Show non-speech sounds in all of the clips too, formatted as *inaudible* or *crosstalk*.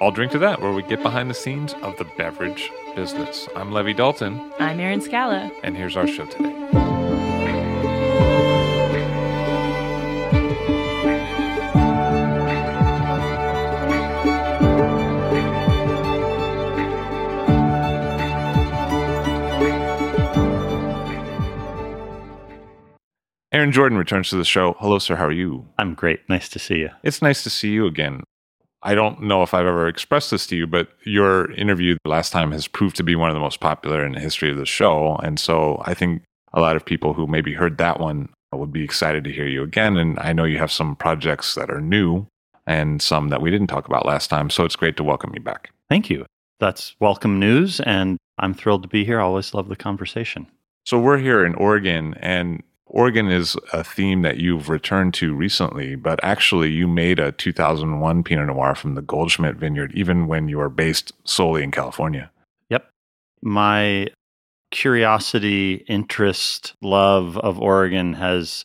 I'll drink to that, where we get behind the scenes of the beverage business. I'm Levi Dalton. I'm Erin Scala. And here's our show today. Ehren Jordan returns to the show. Hello, sir. How are you? I'm great. Nice to see you. It's nice to see you again. I don't know if I've ever expressed this to you, but your interview last time has proved to be one of the most popular in the history of the show. And so I think a lot of people who maybe heard that one would be excited to hear you again. And I know you have some projects that are new and some that we didn't talk about last time. So it's great to welcome you back. Thank you. That's welcome news. And I'm thrilled to be here. I always love the conversation. So we're here in Oregon, and Oregon is a theme that you've returned to recently, but actually you made a 2001 Pinot Noir from the Goldschmidt Vineyard, even when you were based solely in California. Yep. My curiosity, interest, love of Oregon has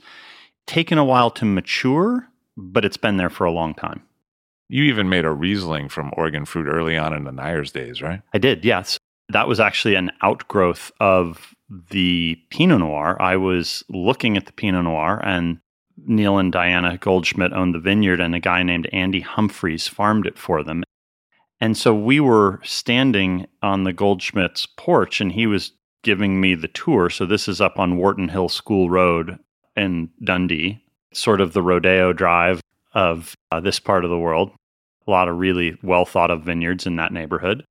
taken a while to mature, but it's been there for a long time. You even made a Riesling from Oregon fruit early on in the Neyers days, right? I did, yes. That was actually an outgrowth of the Pinot Noir, I was looking at the Pinot Noir, and Neil and Diana Goldschmidt owned the vineyard, and a guy named Andy Humphreys farmed it for them. And so we were standing on the Goldschmidt's porch, and he was giving me the tour. So this is up on Wharton Hill School Road in Dundee, sort of the rodeo drive of uh, this part of the world. A lot of really well thought of vineyards in that neighborhood.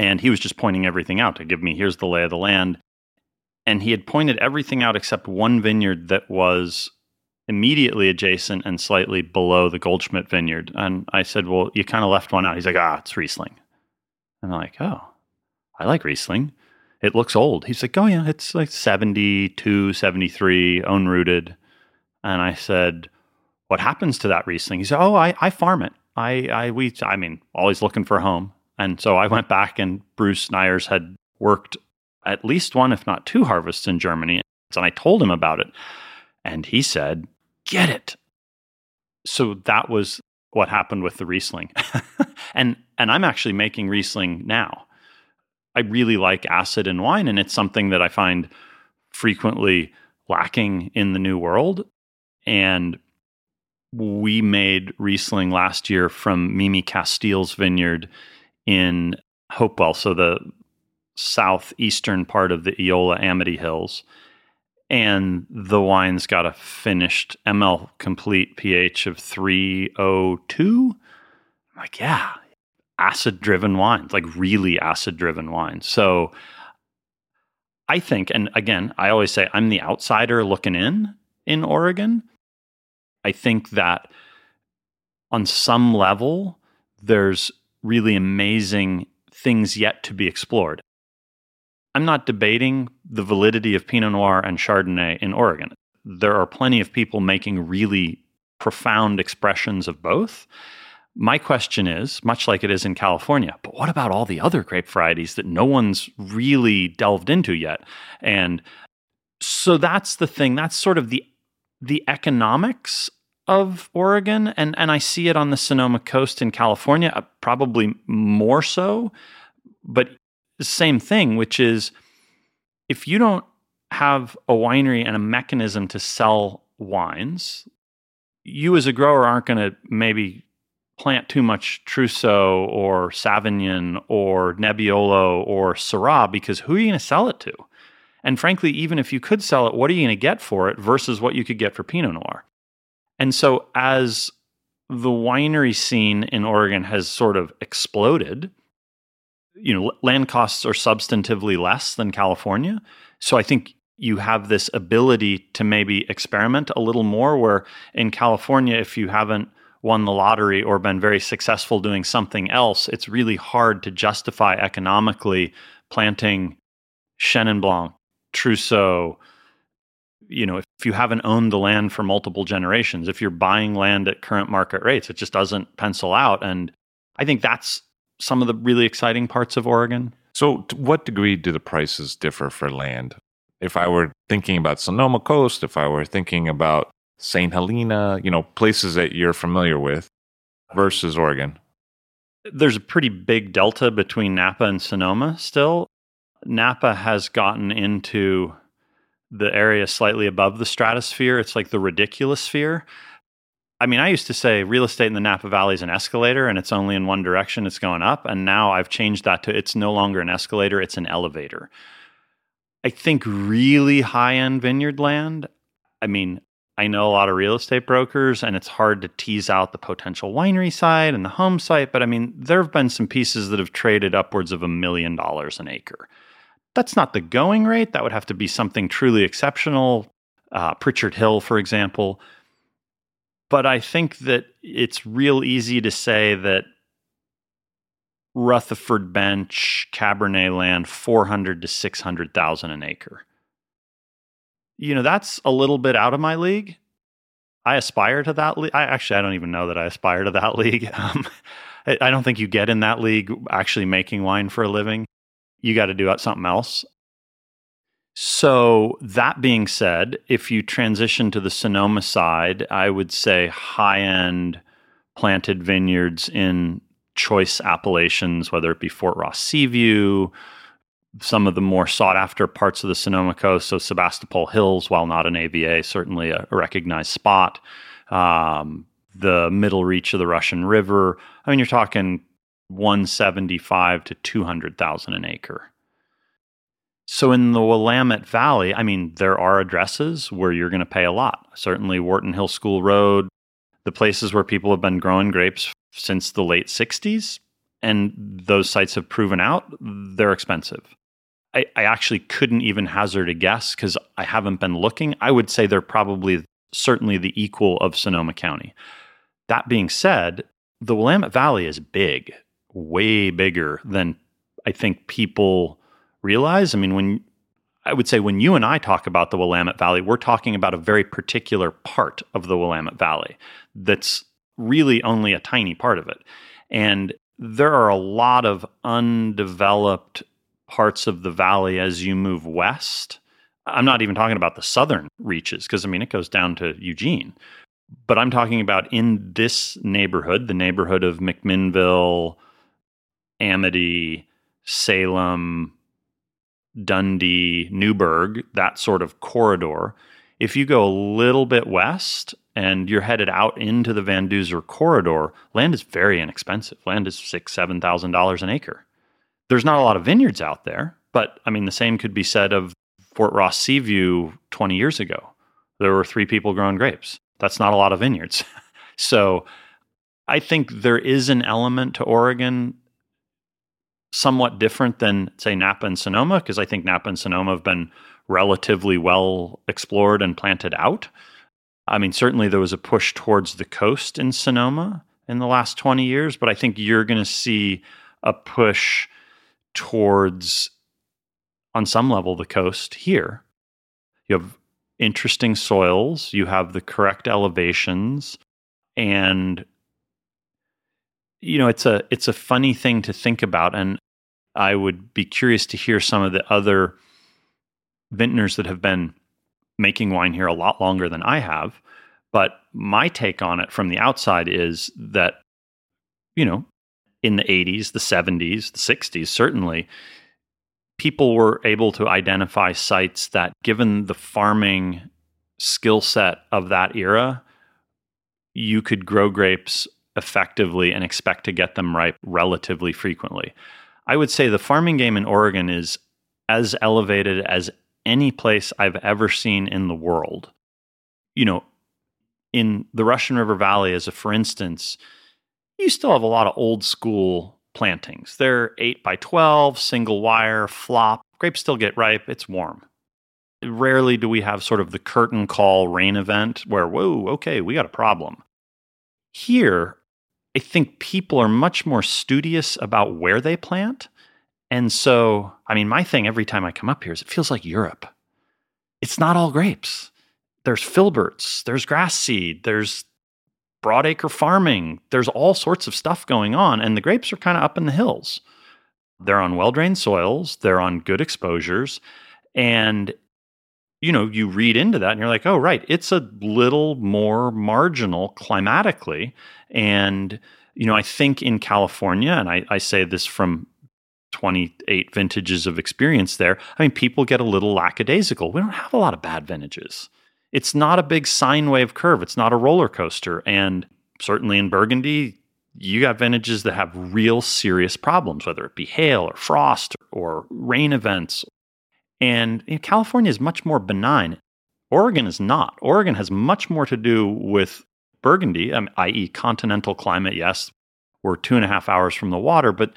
And he was just pointing everything out to give me here's the lay of the land and he had pointed everything out except one vineyard that was immediately adjacent and slightly below the Goldschmidt vineyard. And I said, Well, you kind of left one out. He's like, Ah, it's Riesling. And I'm like, Oh, I like Riesling. It looks old. He's like, Oh, yeah, it's like 72, 73, own rooted. And I said, What happens to that Riesling? He said, Oh, I, I farm it. I, I, we, I mean, always looking for a home. And so I went back and Bruce Neyers had worked at least one, if not two harvests in Germany. And I told him about it. And he said, Get it. So that was what happened with the Riesling. *laughs* and and I'm actually making Riesling now. I really like acid in wine, and it's something that I find frequently lacking in the new world. And we made Riesling last year from Mimi Casteel's vineyard in Hopewell. So the southeastern part of the Eola Amity Hills. And the wine's got a finished ML complete pH of 302. I'm like, yeah, acid driven wines, like really acid driven wines. So I think, and again, I always say I'm the outsider looking in in Oregon. I think that on some level, there's really amazing things yet to be explored. I'm not debating the validity of Pinot Noir and Chardonnay in Oregon. There are plenty of people making really profound expressions of both. My question is much like it is in California, but what about all the other grape varieties that no one's really delved into yet? And so that's the thing. That's sort of the the economics of Oregon and and I see it on the Sonoma coast in California uh, probably more so but same thing, which is if you don't have a winery and a mechanism to sell wines, you as a grower aren't going to maybe plant too much Trousseau or Sauvignon or Nebbiolo or Syrah because who are you going to sell it to? And frankly, even if you could sell it, what are you going to get for it versus what you could get for Pinot Noir? And so, as the winery scene in Oregon has sort of exploded, you know, land costs are substantively less than California. So, I think you have this ability to maybe experiment a little more. Where in California, if you haven't won the lottery or been very successful doing something else, it's really hard to justify economically planting Chenin Blanc, Trousseau. You know, if you haven't owned the land for multiple generations, if you're buying land at current market rates, it just doesn't pencil out. And I think that's some of the really exciting parts of Oregon. So, to what degree do the prices differ for land? If I were thinking about Sonoma Coast, if I were thinking about St. Helena, you know, places that you're familiar with versus Oregon? There's a pretty big delta between Napa and Sonoma still. Napa has gotten into the area slightly above the stratosphere. It's like the ridiculous sphere. I mean, I used to say real estate in the Napa Valley is an escalator and it's only in one direction, it's going up. And now I've changed that to it's no longer an escalator, it's an elevator. I think really high end vineyard land, I mean, I know a lot of real estate brokers, and it's hard to tease out the potential winery side and the home site. But I mean, there have been some pieces that have traded upwards of a million dollars an acre. That's not the going rate. That would have to be something truly exceptional. Uh, Pritchard Hill, for example. But I think that it's real easy to say that Rutherford Bench Cabernet land, 400 to 600,000 an acre you know, that's a little bit out of my league. I aspire to that league. I actually, I don't even know that I aspire to that *laughs* league. Um, I don't think you get in that league actually making wine for a living. You got to do something else. So, that being said, if you transition to the Sonoma side, I would say high end planted vineyards in choice appellations, whether it be Fort Ross Seaview, some of the more sought after parts of the Sonoma coast. So Sebastopol Hills, while not an AVA, certainly a, a recognized spot. Um, the middle reach of the Russian River. I mean, you're talking 175 to 200,000 an acre. So in the Willamette Valley, I mean, there are addresses where you're going to pay a lot. Certainly Wharton Hill School Road, the places where people have been growing grapes since the late 60s, and those sites have proven out they're expensive. I, I actually couldn't even hazard a guess because I haven't been looking. I would say they're probably certainly the equal of Sonoma County. That being said, the Willamette Valley is big, way bigger than I think people realize. I mean, when I would say when you and I talk about the Willamette Valley, we're talking about a very particular part of the Willamette Valley that's really only a tiny part of it. And there are a lot of undeveloped parts of the valley as you move west. I'm not even talking about the southern reaches because I mean, it goes down to Eugene. But I'm talking about in this neighborhood, the neighborhood of McMinnville, Amity, Salem, Dundee, Newberg, that sort of corridor. If you go a little bit west and you're headed out into the Van Duzer corridor, land is very inexpensive. Land is six, seven thousand dollars an acre there's not a lot of vineyards out there, but I mean, the same could be said of Fort Ross Seaview 20 years ago. There were three people growing grapes. That's not a lot of vineyards. *laughs* so I think there is an element to Oregon somewhat different than, say, Napa and Sonoma, because I think Napa and Sonoma have been relatively well explored and planted out. I mean, certainly there was a push towards the coast in Sonoma in the last 20 years, but I think you're going to see a push towards, on some level, the coast here. You have interesting soils, you have the correct elevations, and you know it's a it's a funny thing to think about and i would be curious to hear some of the other vintners that have been making wine here a lot longer than i have. But my take on it from the outside is that you know in the 80s, the 70s, the 60s, certainly, people were able to identify sites that, given the farming skill set of that era, you could grow grapes effectively and expect to get them ripe relatively frequently. I would say the farming game in Oregon is as elevated as any place I've ever seen in the world. You know, in the Russian River Valley, as a for instance, you still have a lot of old school plantings. They're 8 by 12, single wire, flop. Grapes still get ripe, it's warm. Rarely do we have sort of the curtain call rain event where, whoa, okay, we got a problem. Here, I think people are much more studious about where they plant. And so, I mean, my thing every time I come up here is it feels like Europe. It's not all grapes. There's filberts, there's grass seed, there's broadacre farming, there's all sorts of stuff going on. And the grapes are kind of up in the hills. They're on well drained soils, they're on good exposures. And you know, you read into that and you're like, oh, right, it's a little more marginal climatically. And, you know, I think in California, and I, I say this from 28 vintages of experience there, I mean, people get a little lackadaisical. We don't have a lot of bad vintages. It's not a big sine wave curve, it's not a roller coaster. And certainly in Burgundy, you got vintages that have real serious problems, whether it be hail or frost or rain events and you know, California is much more benign. Oregon is not. Oregon has much more to do with Burgundy, um, i.e., continental climate. Yes, we're two and a half hours from the water, but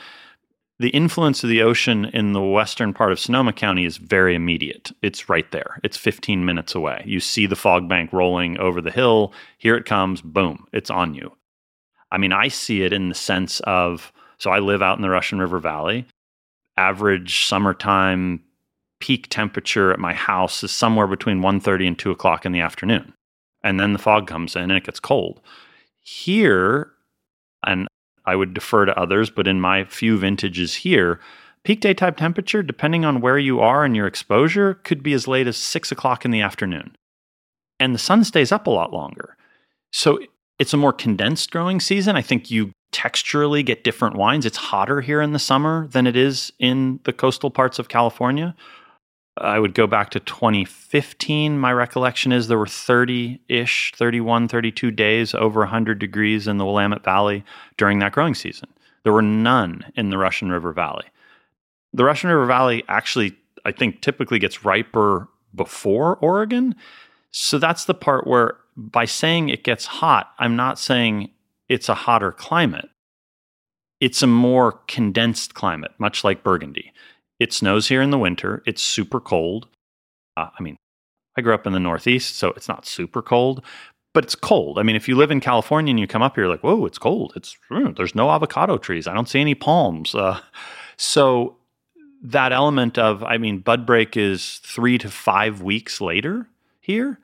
the influence of the ocean in the western part of Sonoma County is very immediate. It's right there. It's 15 minutes away. You see the fog bank rolling over the hill. Here it comes. Boom. It's on you. I mean, I see it in the sense of so I live out in the Russian River Valley. Average summertime peak temperature at my house is somewhere between 1.30 and 2 o'clock in the afternoon. And then the fog comes in and it gets cold. Here and i would defer to others but in my few vintages here peak daytime temperature depending on where you are and your exposure could be as late as 6 o'clock in the afternoon. And the sun stays up a lot longer. So it's a more condensed growing season. I think you texturally get different wines. It's hotter here in the summer than it is in the coastal parts of california I would go back to 2015. My recollection is there were 30 ish, 31, 32 days over 100 degrees in the Willamette Valley during that growing season. There were none in the Russian River Valley. The Russian River Valley actually, I think, typically gets riper before Oregon. So that's the part where by saying it gets hot, I'm not saying it's a hotter climate. It's a more condensed climate, much like Burgundy. It snows here in the winter. It's super cold. Uh, I mean, I grew up in the Northeast, so it's not super cold, but it's cold. I mean, if you live in California and you come up here, like, whoa, it's cold. It's mm, there's no avocado trees. I don't see any palms. Uh, so that element of, I mean, bud break is three to five weeks later here,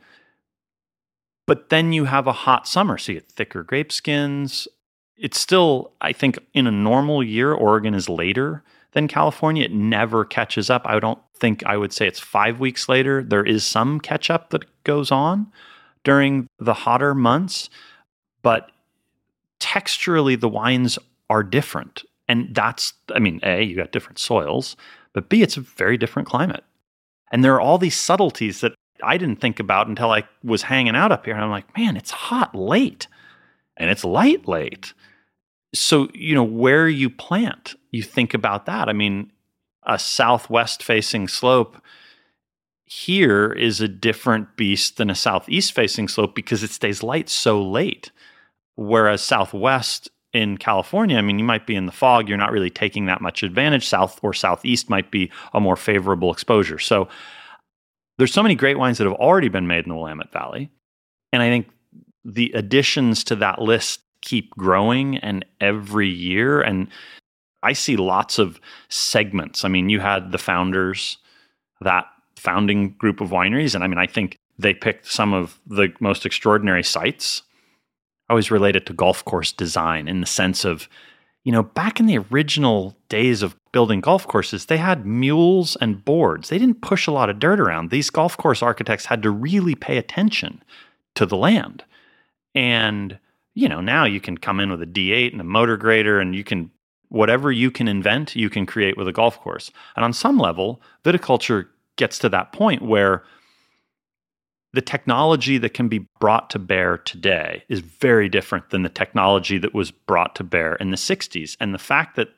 but then you have a hot summer, so you get thicker grape skins. It's still, I think, in a normal year, Oregon is later than California. It never catches up. I don't think I would say it's five weeks later. There is some catch up that goes on during the hotter months, but texturally, the wines are different. And that's, I mean, A, you got different soils, but B, it's a very different climate. And there are all these subtleties that I didn't think about until I was hanging out up here. And I'm like, man, it's hot late and it's light late so you know where you plant you think about that. I mean a southwest facing slope here is a different beast than a southeast facing slope because it stays light so late. Whereas southwest in california i mean you might be in the fog you're not really taking that much advantage. South or southeast might be a more favorable exposure. So there's so many great wines that have already been made in the willamette valley and i think the additions to that list keep growing and every year and I see lots of segments. I mean, you had the founders, that founding group of wineries and I mean, I think they picked some of the most extraordinary sites. I always relate it to golf course design in the sense of, you know, back in the original days of building golf courses, they had mules and boards. They didn't push a lot of dirt around. These golf course architects had to really pay attention to the land. And you know, now you can come in with a D8 and a motor grader and you can, whatever you can invent, you can create with a golf course. And on some level, viticulture gets to that point where the technology that can be brought to bear today is very different than the technology that was brought to bear in the 60s. And the fact that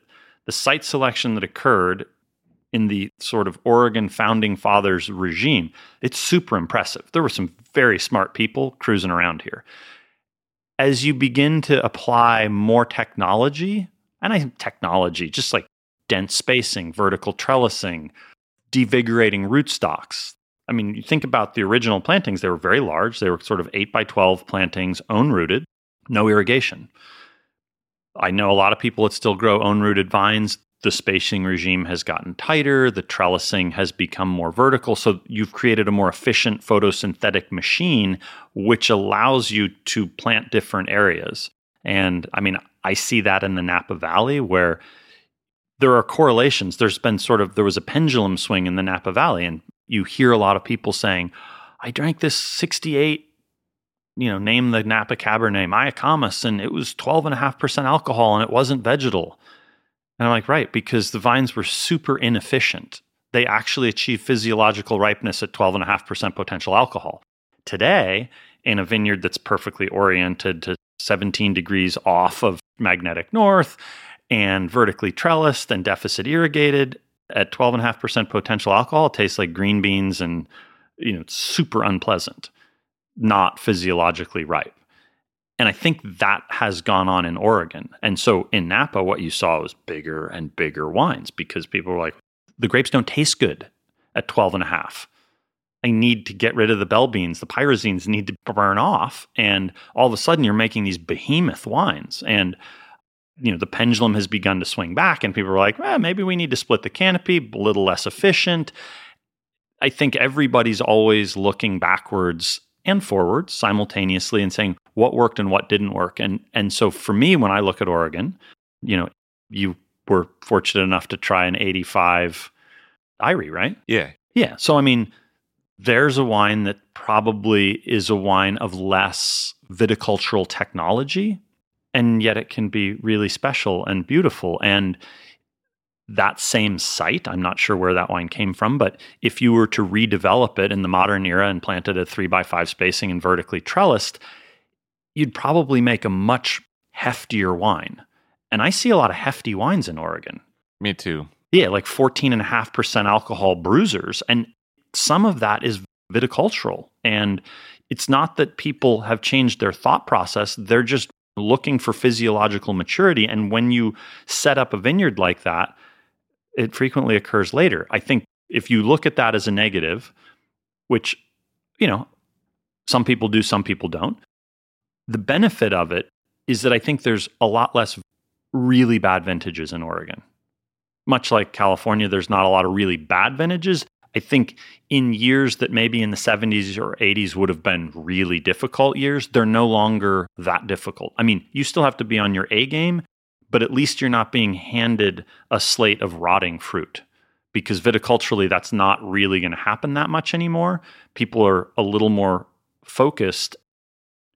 the site selection that occurred in the sort of Oregon founding fathers regime, it's super impressive. There were some very smart people cruising around here. As you begin to apply more technology, and I think technology, just like dense spacing, vertical trellising, devigorating rootstocks. I mean, you think about the original plantings, they were very large. They were sort of 8 by 12 plantings, own rooted, no irrigation. I know a lot of people that still grow own rooted vines the spacing regime has gotten tighter, the trellising has become more vertical. So you've created a more efficient photosynthetic machine, which allows you to plant different areas. And I mean, I see that in the Napa Valley where there are correlations. There's been sort of, there was a pendulum swing in the Napa Valley, and you hear a lot of people saying, I drank this 68 you know, name the Napa Cabernet Mayacamas, and it was 12.5% alcohol and it wasn't vegetal. And I'm like, right, because the vines were super inefficient. They actually achieved physiological ripeness at 12.5% potential alcohol. Today, in a vineyard that's perfectly oriented to 17 degrees off of magnetic north and vertically trellised and deficit irrigated at 12.5% potential alcohol, it tastes like green beans and, you know, super unpleasant, not physiologically ripe. And I think that has gone on in Oregon. And so in Napa, what you saw was bigger and bigger wines because people were like, the grapes don't taste good at 12 and a half. I need to get rid of the bell beans. The pyrazines need to burn off. And all of a sudden, you're making these behemoth wines. And you know the pendulum has begun to swing back and people are like well, maybe we need to split the canopy a little less efficient i think everybody's always looking backwards and forward simultaneously and saying what worked and what didn't work. And and so for me, when I look at Oregon, you know, you were fortunate enough to try an 85 Eyrie, right? Yeah. Yeah. So I mean, there's a wine that probably is a wine of less viticultural technology, and yet it can be really special and beautiful. And that same site. I'm not sure where that wine came from, but if you were to redevelop it in the modern era and plant it at three by five spacing and vertically trellised, you'd probably make a much heftier wine. And I see a lot of hefty wines in Oregon. Me too. Yeah, like 14.5% alcohol bruisers. And some of that is viticultural. And it's not that people have changed their thought process, they're just looking for physiological maturity. And when you set up a vineyard like that, it frequently occurs later. I think if you look at that as a negative, which, you know, some people do, some people don't, the benefit of it is that I think there's a lot less really bad vintages in Oregon. Much like California, there's not a lot of really bad vintages. I think in years that maybe in the 70s or 80s would have been really difficult years, they're no longer that difficult. I mean, you still have to be on your A game, but at least you're not being handed a slate of rotting fruit because viticulturally that's not really going to happen that much anymore. People are a little more focused.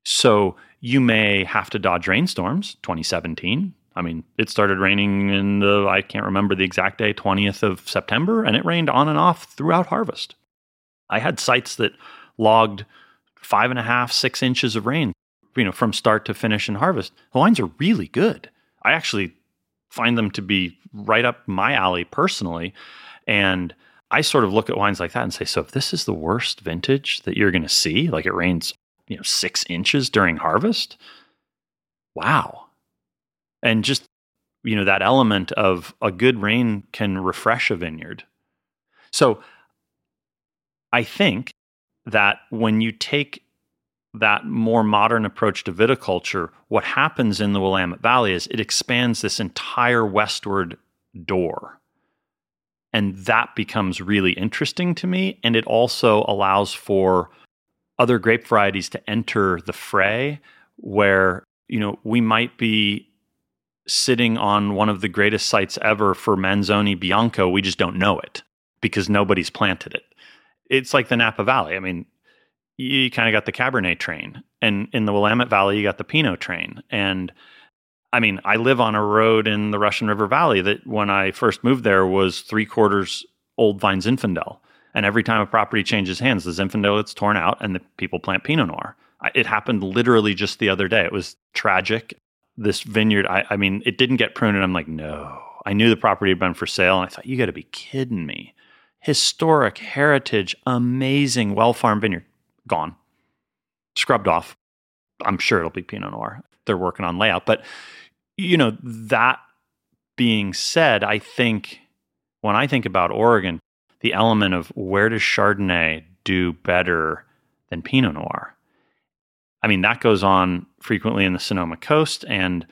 So you may have to dodge rainstorms 2017. I mean, it started raining in the, I can't remember the exact day, 20th of September, and it rained on and off throughout harvest. I had sites that logged five and a half, six inches of rain, you know, from start to finish in harvest. The wines are really good. I actually find them to be right up my alley personally. And I sort of look at wines like that and say, so if this is the worst vintage that you're going to see, like it rains, you know, six inches during harvest, wow. And just, you know, that element of a good rain can refresh a vineyard. So I think that when you take that more modern approach to viticulture, what happens in the Willamette Valley is it expands this entire westward door. And that becomes really interesting to me. And it also allows for other grape varieties to enter the fray where, you know, we might be sitting on one of the greatest sites ever for Manzoni Bianco. We just don't know it because nobody's planted it. It's like the Napa Valley. I mean, you kind of got the Cabernet train, and in the Willamette Valley, you got the Pinot train. And I mean, I live on a road in the Russian River Valley that when I first moved there was three quarters Old Vine Zinfandel. And every time a property changes hands, the Zinfandel gets torn out and the people plant Pinot Noir. It happened literally just the other day. It was tragic. This vineyard, I, I mean, it didn't get pruned. And I'm like, no. I knew the property had been for sale. And I thought, you got to be kidding me. Historic, heritage, amazing, well farmed vineyard, gone, scrubbed off. I'm sure it'll be Pinot Noir. They're working on layout. But, you know, that being said, I think when I think about Oregon, the element of where does Chardonnay do better than Pinot Noir? I mean, that goes on frequently in the Sonoma coast, and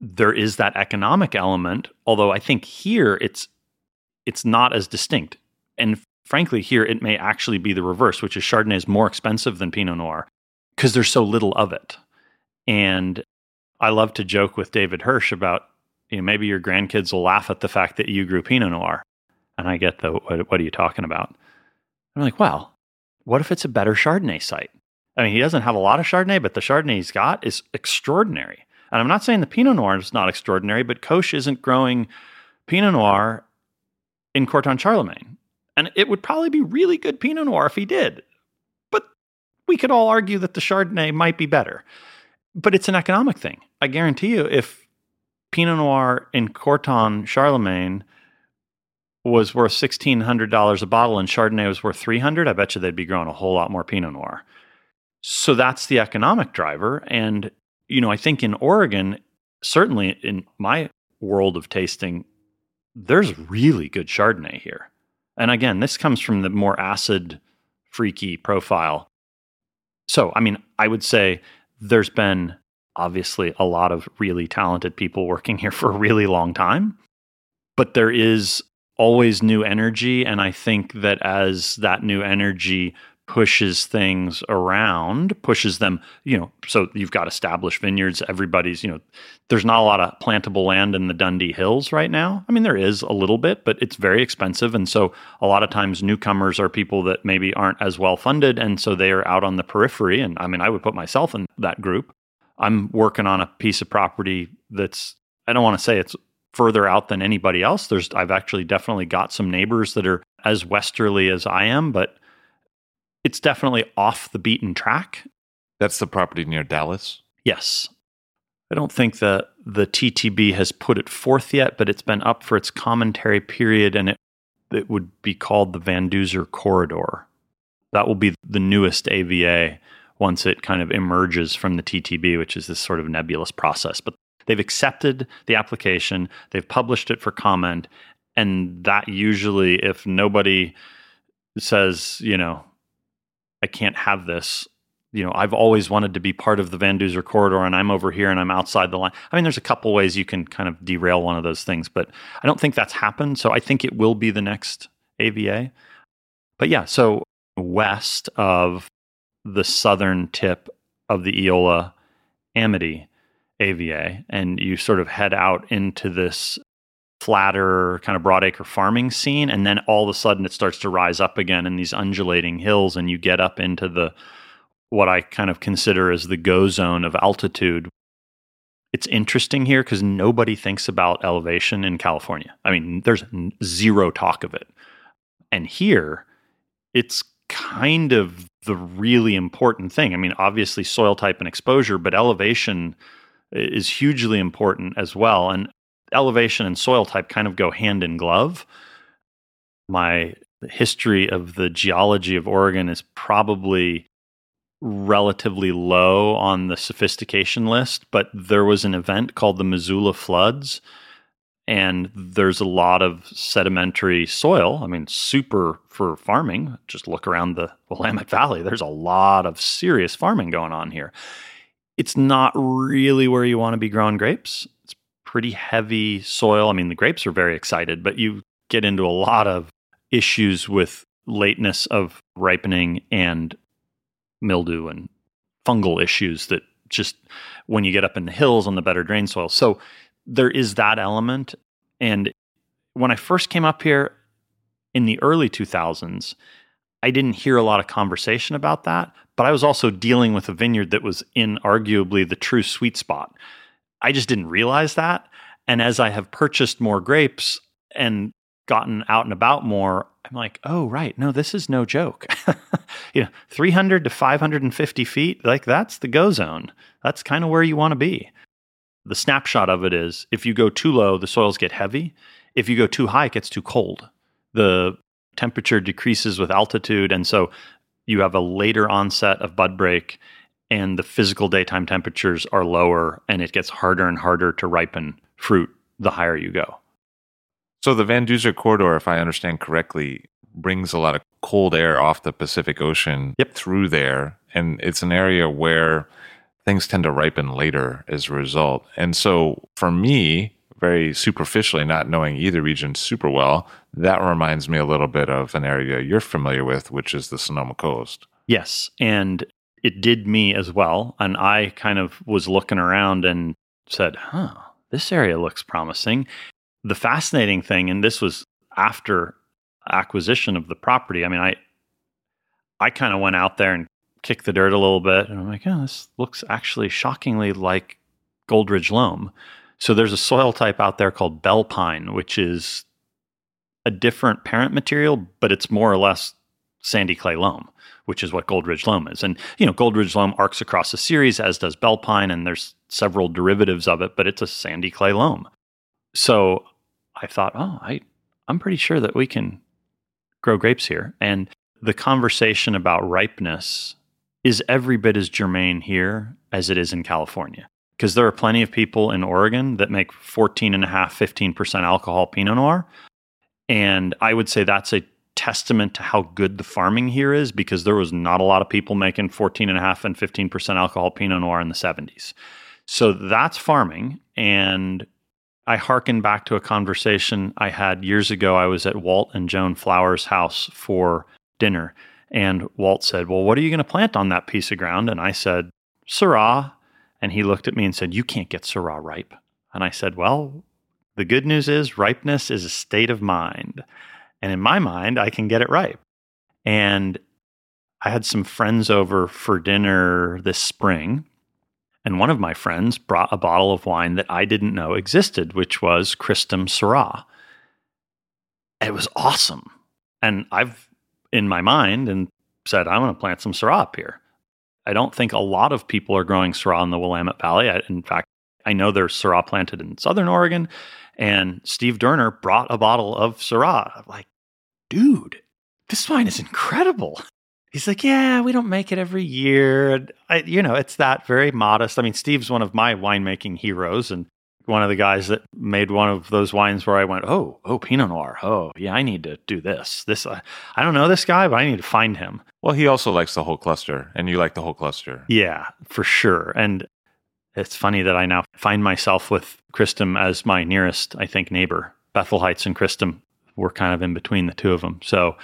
there is that economic element. Although I think here it's it's not as distinct, and frankly, here it may actually be the reverse, which is Chardonnay is more expensive than Pinot Noir because there's so little of it. And I love to joke with David Hirsch about you know maybe your grandkids will laugh at the fact that you grew Pinot Noir, and I get the what, what are you talking about? I'm like, well, what if it's a better Chardonnay site? I mean, he doesn't have a lot of Chardonnay, but the Chardonnay he's got is extraordinary. And I'm not saying the Pinot Noir is not extraordinary, but Coche isn't growing Pinot Noir in Corton Charlemagne. And it would probably be really good Pinot Noir if he did. But we could all argue that the Chardonnay might be better. But it's an economic thing. I guarantee you, if Pinot Noir in Corton Charlemagne was worth $1,600 a bottle and Chardonnay was worth 300 I bet you they'd be growing a whole lot more Pinot Noir. So that's the economic driver. And, you know, I think in Oregon, certainly in my world of tasting, there's really good Chardonnay here. And again, this comes from the more acid, freaky profile. So, I mean, I would say there's been obviously a lot of really talented people working here *laughs* for a really long time, but there is always new energy. And I think that as that new energy pushes things around, pushes them, you know, so you've got established vineyards, everybody's, you know, there's not a lot of plantable land in the Dundee Hills right now. I mean, there is a little bit, but it's very expensive. And so a lot of times newcomers are people that maybe aren't as well funded. And so they are out on the periphery. And I mean, I would put myself in that group. I'm working on a piece of property that's, I don't want to say it's further out than anybody else. There's, I've actually definitely got some neighbors that are as westerly as I am, but it's definitely off the beaten track. That's the property near Dallas? Yes. I don't think that the TTB has put it forth yet, but it's been up for its commentary period and it, it would be called the Van Duzer Corridor. That will be the newest AVA once it kind of emerges from the TTB, which is this sort of nebulous process. But they've accepted the application, they've published it for comment, and that usually, if nobody says, you know, I can't have this. You know, I've always wanted to be part of the Van Duzer corridor and I'm over here and I'm outside the line. I mean, there's a couple ways you can kind of derail one of those things, but I don't think that's happened. So I think it will be the next AVA. But yeah, so west of the southern tip of the Eola Amity AVA, and you sort of head out into this flatter kind of broadacre farming scene and then all of a sudden it starts to rise up again in these undulating hills and you get up into the what I kind of consider as the go zone of altitude. It's interesting here because nobody thinks about elevation in California. I mean, there's zero talk of it. And here, it's kind of the really important thing. I mean, obviously, soil type and exposure, but elevation is hugely important as well. And elevation and soil type kind of go hand in glove. My history of the geology of Oregon is probably relatively low on the sophistication list, but there was an event called the Missoula floods and there's a lot of sedimentary soil. I mean, super for farming. Just look around the *laughs* Willamette Valley. There's a lot of serious farming going on here. It's not really where you want to be growing grapes pretty heavy soil. I mean, the grapes are very excited, but you get into a lot of issues with lateness of ripening and mildew and fungal issues that just when you get up in the hills on the better drain soil. So there is that element. And when I first came up here in the early 2000s, I didn't hear a lot of conversation about that, but I was also dealing with a vineyard that was in arguably the true sweet spot. I just didn't realize that. And as I have purchased more grapes and gotten out and about more, I'm like, oh, right. No, this is no joke. *laughs* you know, 300 to 550 feet, like that's the go zone. That's kind of where you want to be. The snapshot of it is if you go too low, the soils get heavy. If you go too high, it gets too cold. The temperature decreases with altitude. And so you have a later onset of bud break and the physical daytime temperatures are lower and it gets harder and harder to ripen fruit the higher you go. So the Van Duzer corridor, if I understand correctly, brings a lot of cold air off the Pacific Ocean yep. through there. And it's an area where things tend to ripen later as a result. And so for me, very superficially, not knowing either region super well, that reminds me a little bit of an area you're familiar with, which is the Sonoma Coast. Yes. And it did me as well. And I kind of was looking around and said, huh, this area looks promising the fascinating thing, and this was after acquisition of the property. I mean, I I kind of went out there and kicked the dirt a little bit, and I'm like, oh, this looks actually shockingly like Goldridge loam. So there's a soil type out there called Bellpine, which is a different parent material, but it's more or less sandy clay loam, which is what Goldridge loam is. And you know, Goldridge loam arcs across a series, as does Bellpine, and there's several derivatives of it, but it's a sandy clay loam. So I thought, oh, I, I'm pretty sure that we can grow grapes here. And the conversation about ripeness is every bit as germane here as it is in California. Because there are plenty of people in Oregon that make 14.5, 15% alcohol Pinot Noir. And I would say that's a testament to how good the farming here is because there was not a lot of people making 14.5 and 15% alcohol Pinot Noir in the 70s. So that's farming. And I hearken back to a conversation I had years ago. I was at Walt and Joan Flowers' house for dinner. And Walt said, Well, what are you going to plant on that piece of ground? And I said, Syrah. And he looked at me and said, You can't get Syrah ripe. And I said, Well, the good news is ripeness is a state of mind. And in my mind, I can get it ripe. And I had some friends over for dinner this spring and one of my friends brought a bottle of wine that I didn't know existed, which was Cristom Syrah. It was awesome. And I've, in my mind, and said, I'm going to plant some Syrah up here. I don't think a lot of people are growing Syrah in the Willamette Valley. I, in fact, I know there's Syrah planted in Southern Oregon. And Steve Doerner brought a bottle of Syrah. I'm like, dude, this wine is incredible he's like, yeah, we don't make it every year. I, you know, it's that very modest. I mean, Steve's one of my winemaking heroes and one of the guys that made one of those wines where I went, oh, oh, Pinot Noir. Oh, yeah, I need to do this. This, uh, I don't know this guy, but I need to find him. Well, he also likes the whole cluster, and you like the whole cluster. Yeah, for sure. And it's funny that I now find myself with Cristom as my nearest, I think, neighbor. Bethel Heights and Christum were kind of in between the two of them. So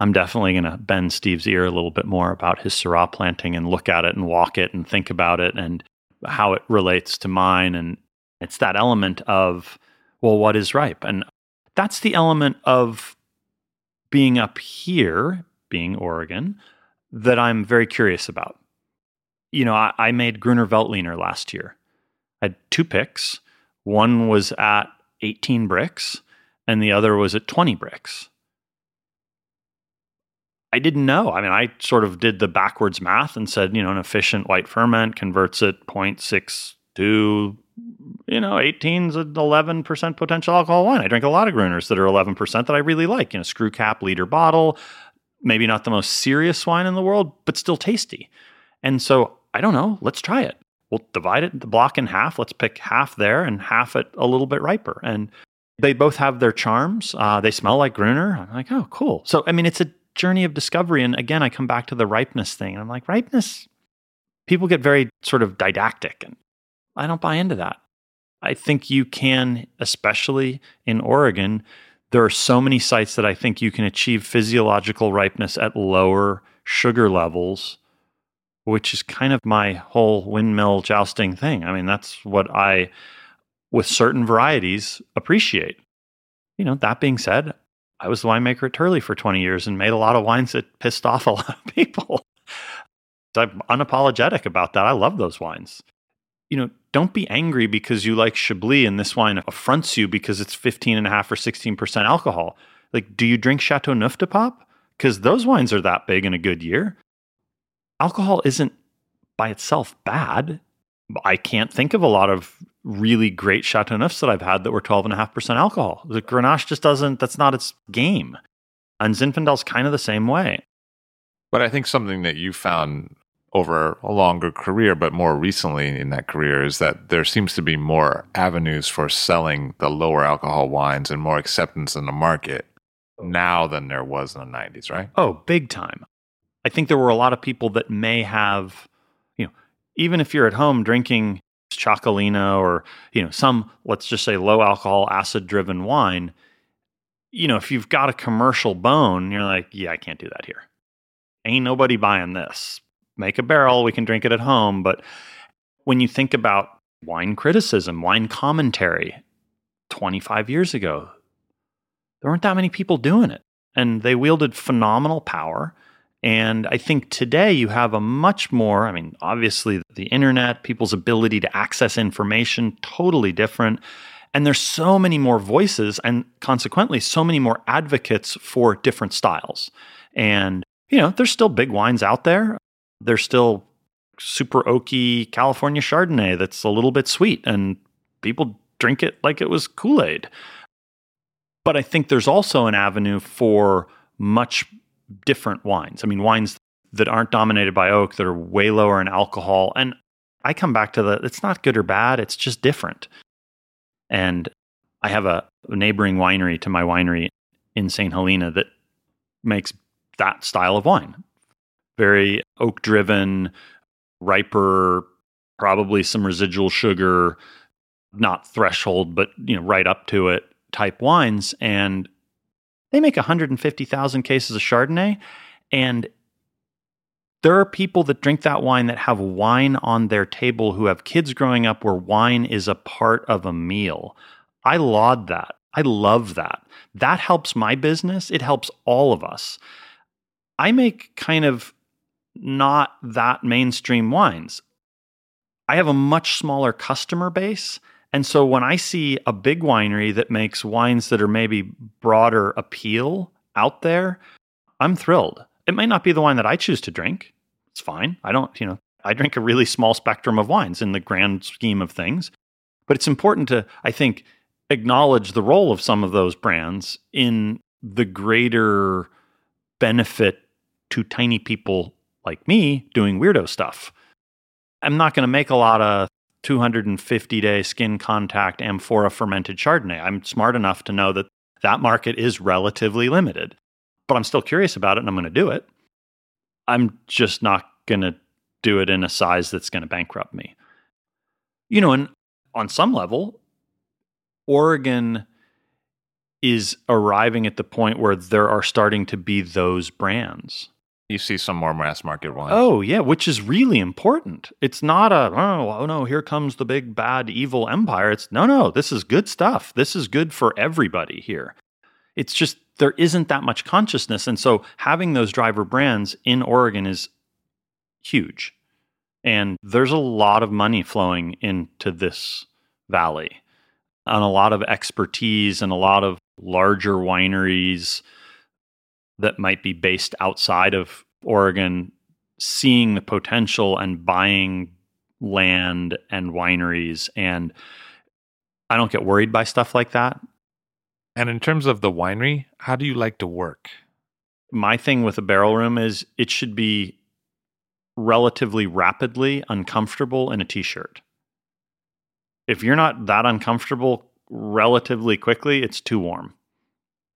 I'm definitely going to bend Steve's ear a little bit more about his Syrah planting and look at it and walk it and think about it and how it relates to mine. And it's that element of, well, what is ripe? And that's the element of being up here, being Oregon, that I'm very curious about. You know, I, I made Gruner Veltliner last year. I had two picks. One was at 18 Brix, and the other was at 20 Brix. I didn't know. I mean, I sort of did the backwards math and said, you know, an efficient white ferment converts at 0.6 to, you know, 18's an 11% potential alcohol wine. I drink a lot of Gruners that are 11% that I really like. You know, screw cap liter bottle, maybe not the most serious wine in the world, but still tasty. And so I don't know. Let's try it. We'll divide it the block in half. Let's pick half there and half it a little bit riper. And they both have their charms. Uh, they smell like Gruner. I'm like, oh, cool. So I mean, it's a journey of discovery. And again, I come back to the ripeness thing. And I'm like, ripeness, people get very sort of didactic. And I don't buy into that. I think you can, especially in Oregon, there are so many sites that I think you can achieve physiological ripeness at lower sugar levels, which is kind of my whole windmill jousting thing. I mean, that's what I, with certain varieties, appreciate. You know, that being said, I was the winemaker at Turley for 20 years and made a lot of wines that pissed off a *laughs* lot of people. So I'm unapologetic about that. I love those wines. You know, don't be angry because you like Chablis and this wine affronts you because it's 15 and a half or 16% alcohol. Like, do you drink Chateauneuf-du-Pape? Because those wines are that big in a good year. Alcohol isn't by itself bad. I can't think of a lot of really great Chateau Neufs that I've had that were 12.5% alcohol. The Grenache just doesn't, that's not its game. And Zinfandel's kind of the same way. But I think something that you found over a longer career, but more recently in that career, is that there seems to be more avenues for selling the lower alcohol wines and more acceptance in the market now than there was in the 90s, right? Oh, big time. I think there were a lot of people that may have, you know, even if you're at home drinking Txakolina or, you know, some, let's just say low alcohol, acid driven wine, you know, if you've got a commercial bone, you're like, yeah, I can't do that here. Ain't nobody buying this. Make a barrel, we can drink it at home. But when you think about wine criticism, wine commentary, 25 years ago, there weren't that many people doing it. And they wielded phenomenal power. And I think today you have a much more, I mean, obviously the internet, people's ability to access information, totally different. And there's so many more voices and consequently so many more advocates for different styles. And, you know, there's still big wines out there. There's still super oaky California Chardonnay that's a little bit sweet and people drink it like it was Kool Aid. But I think there's also an avenue for much different wines. I mean, wines that aren't dominated by oak, that are way lower in alcohol. And I come back to the it's not good or bad, it's just different. And I have a, neighboring winery to my winery in St. Helena that makes that style of wine. Very oak driven, riper, probably some residual sugar, not threshold, but you know, right up to it type wines. And they make 150,000 cases of Chardonnay. And there are people that drink that wine that have wine on their table who have kids growing up where wine is a part of a meal. I laud that. I love that. That helps my business. It helps all of us. I make kind of not that mainstream wines. I have a much smaller customer base and so when I see a big winery that makes wines that are maybe broader appeal out there, I'm thrilled. It may not be the wine that I choose to drink. It's fine. I don't, you know, I drink a really small spectrum of wines in the grand scheme of things. But it's important to, I think, acknowledge the role of some of those brands in the greater benefit to tiny people like me doing weirdo stuff. I'm not going to make a lot of 250 day skin contact amphora fermented Chardonnay. I'm smart enough to know that that market is relatively limited, but I'm still curious about it and I'm going to do it. I'm just not going to do it in a size that's going to bankrupt me. You know, and on some level, Oregon is arriving at the point where there are starting to be those brands you see some more mass market ones. Oh, yeah, which is really important. It's not a, oh, oh, no, here comes the big bad evil empire. It's no, no, this is good stuff. This is good for everybody here. It's just there isn't that much consciousness. And so having those driver brands in Oregon is huge. And there's a lot of money flowing into this valley and a lot of expertise and a lot of larger wineries that might be based outside of Oregon seeing the potential and buying land and wineries and I don't get worried by stuff like that. And in terms of the winery, how do you like to work? My thing with a barrel room is it should be relatively rapidly uncomfortable in a t-shirt. If you're not that uncomfortable relatively quickly, it's too warm.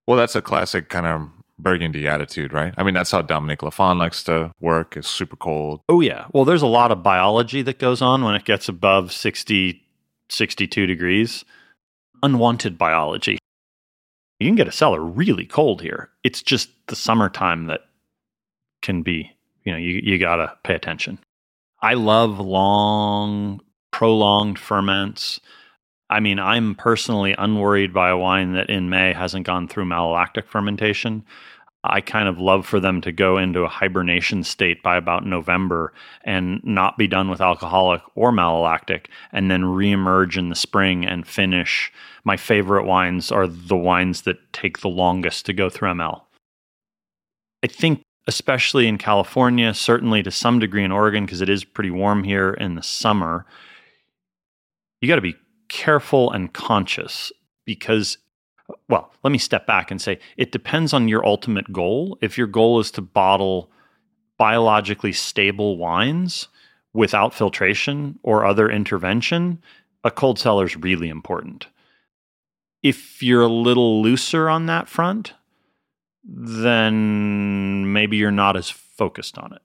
Well, that's a classic kind of burgundy attitude, right? I mean, that's how Dominique Lafon likes to work. It's super cold. Oh, yeah. Well, there's a lot of biology that goes on when it gets above 60, 62 degrees. Unwanted biology. You can get a cellar really cold here. It's just the summertime that can be, you know, you, you got to pay attention. I love long, prolonged ferments. I mean, I'm personally unworried by a wine that in May hasn't gone through malolactic fermentation. I kind of love for them to go into a hibernation state by about November and not be done with alcoholic or malolactic and then reemerge in the spring and finish. My favorite wines are the wines that take the longest to go through ML. I think, especially in California, certainly to some degree in Oregon, because it is pretty warm here in the summer, you got to be careful and conscious because well, let me step back and say it depends on your ultimate goal. If your goal is to bottle biologically stable wines without filtration or other intervention, a cold cellar is really important. If you're a little looser on that front, then maybe you're not as focused on it.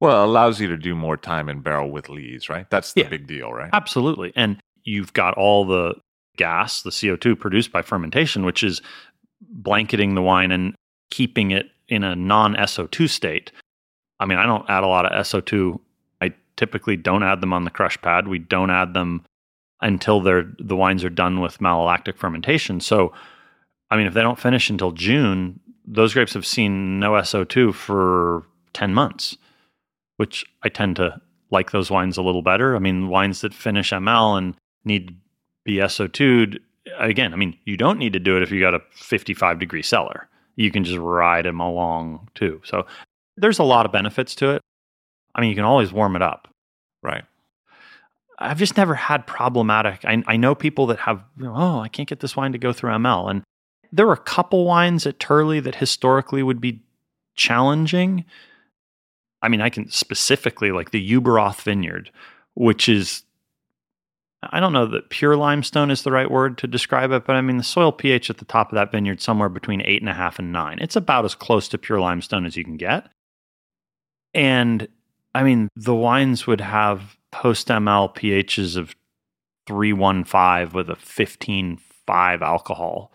Well, it allows you to do more time in barrel with lees, right? That's the Yeah. big deal, right? Absolutely. And you've got all the gas, the CO2 produced by fermentation, which is blanketing the wine and keeping it in a non SO2 state. I mean, I don't add a lot of SO2. I typically don't add them on the crush pad. We don't add them until they're the wines are done with malolactic fermentation. So, I mean, if they don't finish until June, those grapes have seen no SO2 for 10 months, which I tend to like those wines a little better. I mean, wines that finish ML and need to be SO2'd, again, I mean, you don't need to do it if you got a 55 degree cellar. You can just ride them along too. So there's a lot of benefits to it. I mean, you can always warm it up. Right. I've just never had problematic. I, I know people that have, you know, oh, I can't get this wine to go through ML. And there were a couple wines at Turley that historically would be challenging. I mean, I can specifically like the Ueberroth Vineyard, which is, I don't know that pure limestone is the right word to describe it, but I mean, the soil pH at the top of that vineyard somewhere between eight and a half and nine. It's about as close to pure limestone as you can get. And I mean, the wines would have post ML pHs of 315 with a 15.5 alcohol.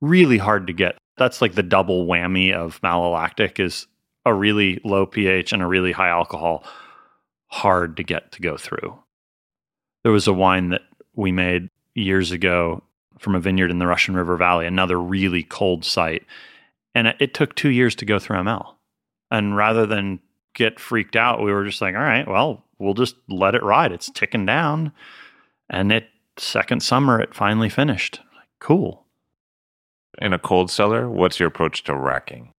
Really hard to get. That's like the double whammy of malolactic is a really low pH and a really high alcohol. Hard to get to go through. There was a wine that we made years ago from a vineyard in the Russian River Valley, another really cold site. And it, took two years to go through ML. And rather than get freaked out, we were just like, all right, well, we'll just let it ride. It's ticking down. And it second summer it finally finished. Like, cool. In a cold cellar, what's your approach to racking?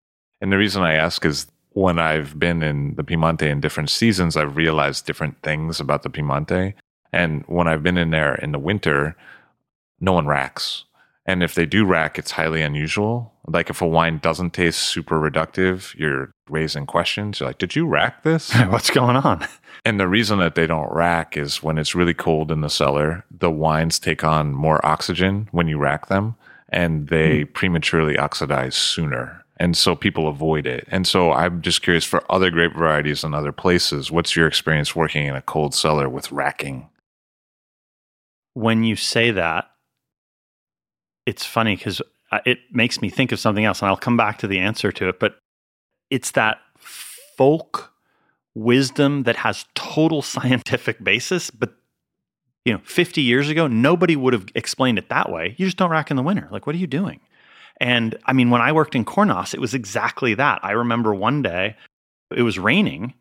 And the reason I ask is when I've been in the Piemonte in different seasons, I've realized different things about the Piemonte. And when I've been in there in the winter, no one racks. And if they do rack, it's highly unusual. Like if a wine doesn't taste super reductive, you're raising questions. You're like, did you rack this? *laughs* What's going on? And the reason that they don't rack is when it's really cold in the cellar, the wines take on more oxygen when you rack them and they hmm. prematurely oxidize sooner. And so people avoid it. And so I'm just curious for other grape varieties in other places, what's your experience working in a cold cellar with racking? When you say that, it's funny because it makes me think of something else, and I'll come back to the answer to it. But it's that folk wisdom that has total *laughs* scientific basis, but you know, 50 years ago, nobody would have explained it that way. You just don't rack in the winter. Like, what are you doing? And I mean, when I worked in Cornas, it was exactly that. I remember one day it was raining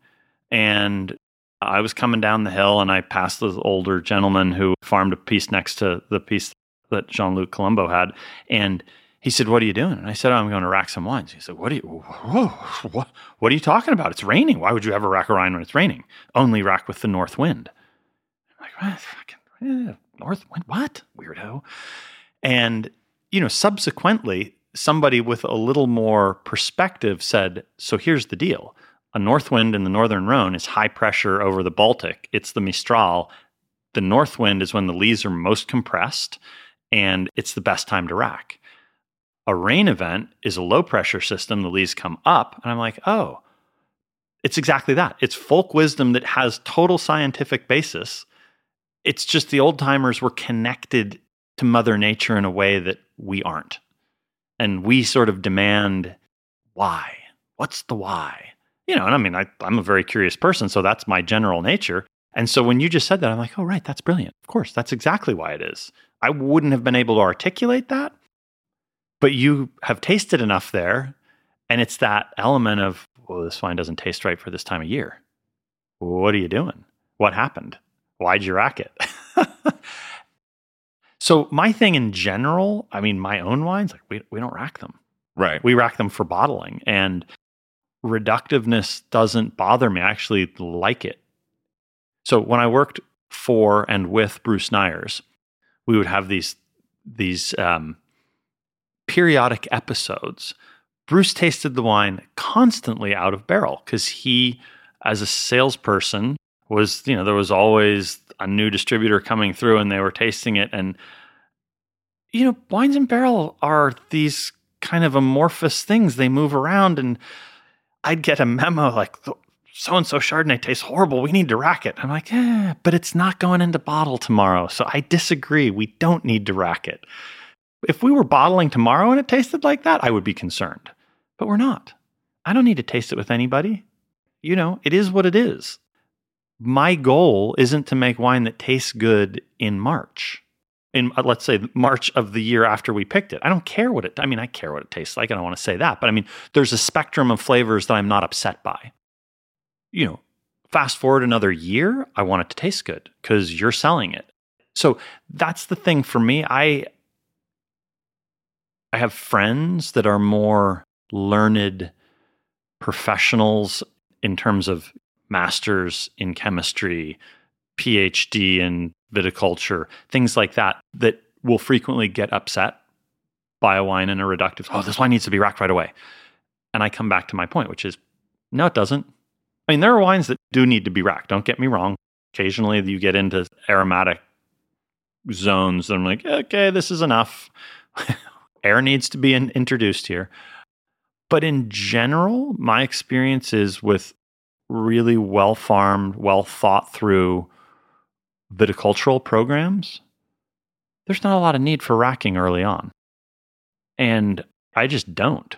and I was coming down the hill and I passed this older gentleman who farmed a piece next to the piece that Jean Luc Colombo had. And he said, What are you doing? And I said, oh, I'm going to rack some wines. He said, What are you, whoa, what, what are you talking about? It's raining. Why would you ever rack a wine when it's raining? Only rack with the north wind. I'm like, what? Fucking, eh, north wind? What? Weirdo. And, you know, subsequently, somebody with a little more perspective said, So here's the deal. A north wind in the northern Rhone is high pressure over the Baltic. It's the Mistral. The north wind is when the lees are most compressed and it's the best time to rack. A rain event is a low pressure system. The lees come up. And I'm like, oh, it's exactly that. It's folk wisdom that has total scientific basis. It's just the old timers were connected to Mother Nature in a way that we aren't. And we sort of demand why? What's the why? You know, and I mean, I, I'm a very curious person, so that's my general nature. And so when you just said that, I'm like, oh, right, that's brilliant. Of course, that's exactly why it is. I wouldn't have been able to articulate that, but you have tasted enough there And it's that element of, well, this wine doesn't taste right for this time of year. What are you doing? What happened? Why'd you rack it? *laughs* so my thing in general, I mean, my own wines, like we, we don't rack them. Right. We rack them for bottling. And reductiveness doesn't bother me. I actually like it. So when I worked for and with Bruce Neyers, we would have these these um, periodic episodes. Bruce tasted the wine constantly out of barrel because he, as a salesperson, was you know there was always a new distributor coming through and they were tasting it and you know wines in barrel are these kind of amorphous things they move around and I'd get a memo like so and so Chardonnay tastes horrible. We need to rack it. I'm like, eh, but it's not going into bottle tomorrow. So I disagree. We don't need to rack it. If we were bottling tomorrow and it tasted like that, I would be concerned. But we're not. I don't need to taste it with anybody. You know, it is what it is. My goal isn't to make wine that tastes good in March. In uh, let's say March of the year after we picked it. I don't care what it I mean, I care what it tastes like. and I want to say that, but I mean, there's a spectrum of flavors that I'm not upset by you know, fast forward another year, I want it to taste good because you're selling it. So that's the thing for me. I I have friends that are more learned professionals in terms of masters in chemistry, PhD in viticulture, things like that that will frequently get upset by a wine and a reductive. Oh, this wine needs to be racked right away. And I come back to my point, which is no, it doesn't. I mean, there are wines that do need to be racked. Don't get me wrong. Occasionally, you get into aromatic zones, and I'm like, okay, this is enough. *laughs* Air needs to be in- introduced here. But in general, my experience is with really well farmed, well thought through viticultural programs, there's not a lot of need for racking early on. And I just don't.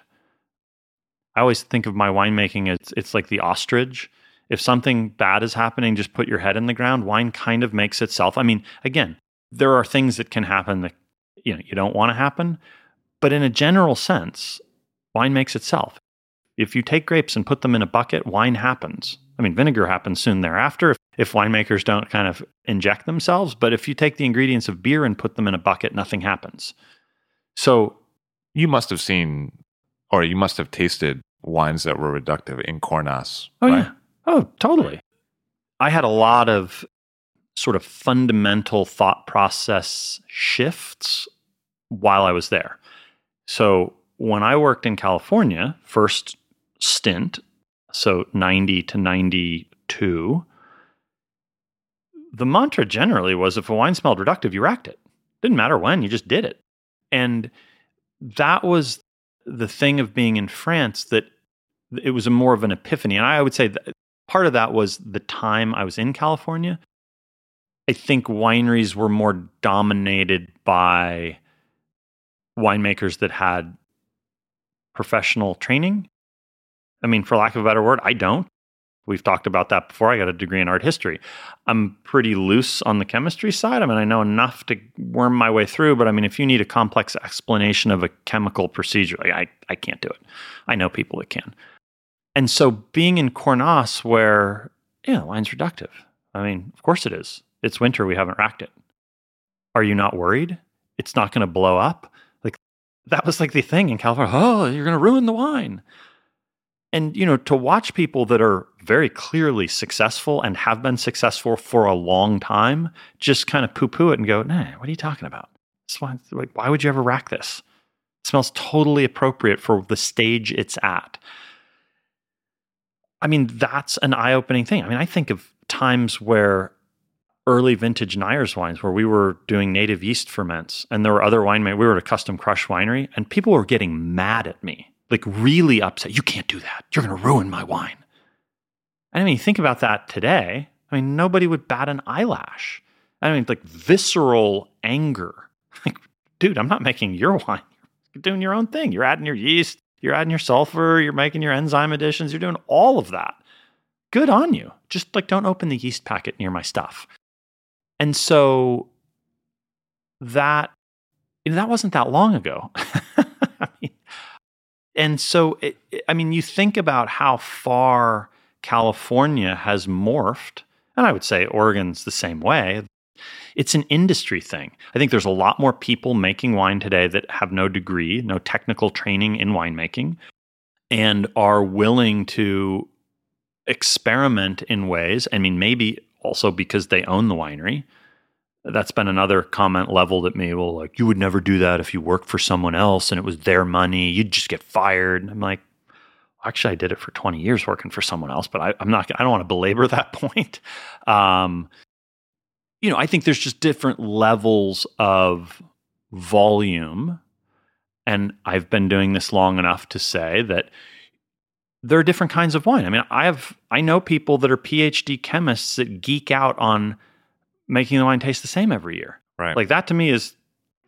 I always think of my winemaking as it's like the ostrich. If something bad is happening, just put your head in the ground. Wine kind of makes itself. I mean, again, there are things that can happen that you know you don't want to happen, but in a general sense, wine makes itself. If you take grapes and put them in a bucket, wine happens. I mean, vinegar happens soon thereafter if, if winemakers don't kind of inject themselves. But if you take the ingredients of beer and put them in a bucket, nothing happens. So you must have seen or you must have tasted wines that were reductive in Cornas. Oh right? yeah. Oh, totally. I had a lot of sort of fundamental thought process shifts while I was there. So when I worked in California, first stint, so 90 to 92, the mantra generally was if a wine smelled reductive, you racked it. Didn't matter when, you just did it. And that was the thing of being in France that it was a more of an epiphany. And I would say part of that was the time I was in California. I think wineries were more dominated by winemakers that had professional training. I mean, for lack of a better word, I don't. We've talked about that before. I got a degree in art history. I'm pretty loose on the chemistry side. I mean, I know enough to worm my way through, but I mean, if you need a complex explanation of a chemical procedure, like I, I can't do it. I know people that can. And so being in Cornas, where, yeah, wine's reductive. I mean, of course it is. It's winter. We haven't racked it. Are you not worried? It's not going to blow up. Like that was like the thing in California. Oh, you're going to ruin the wine and you know to watch people that are very clearly successful and have been successful for a long time just kind of poo-poo it and go nah what are you talking about? Why, like, why would you ever rack this? It smells totally appropriate for the stage it's at. I mean that's an eye-opening thing. I mean i think of times where early vintage Neyers wines where we were doing native yeast ferments and there were other winemakers. We were at a custom crush winery and people were getting mad at me like really upset. You can't do that. You're going to ruin my wine. I mean, think about that today. I mean, nobody would bat an eyelash. I mean, like visceral anger. *laughs* Like, dude, I'm not making your *laughs* wine. You're doing your own thing. You're adding your yeast, you're adding your sulfur, you're making your enzyme additions, you're doing all of that. Good on you. Just like don't open the yeast packet near my stuff. And so that that wasn't that long ago. *laughs* And so, it, I mean, you think about how far California has morphed, and I would say Oregon's the same way. It's an industry thing. I think there's a lot more people making wine today that have no degree, no technical training in winemaking, and are willing to experiment in ways. I mean, maybe also because they own the winery. That's been another comment leveled at me. Well, like, you would never do that if you worked for someone else and it was their money. You'd just get fired. I'm like, actually, I did it for 20 years working for someone else, but I, am not, I don't want to belabor *laughs* that point. Um, you know, I think there's just different levels of volume. And I've been doing this long enough to say that there are different kinds of wine. I mean, I have I know people that are PhD chemists that geek out on making the wine taste the same every year. Right. Like that to me is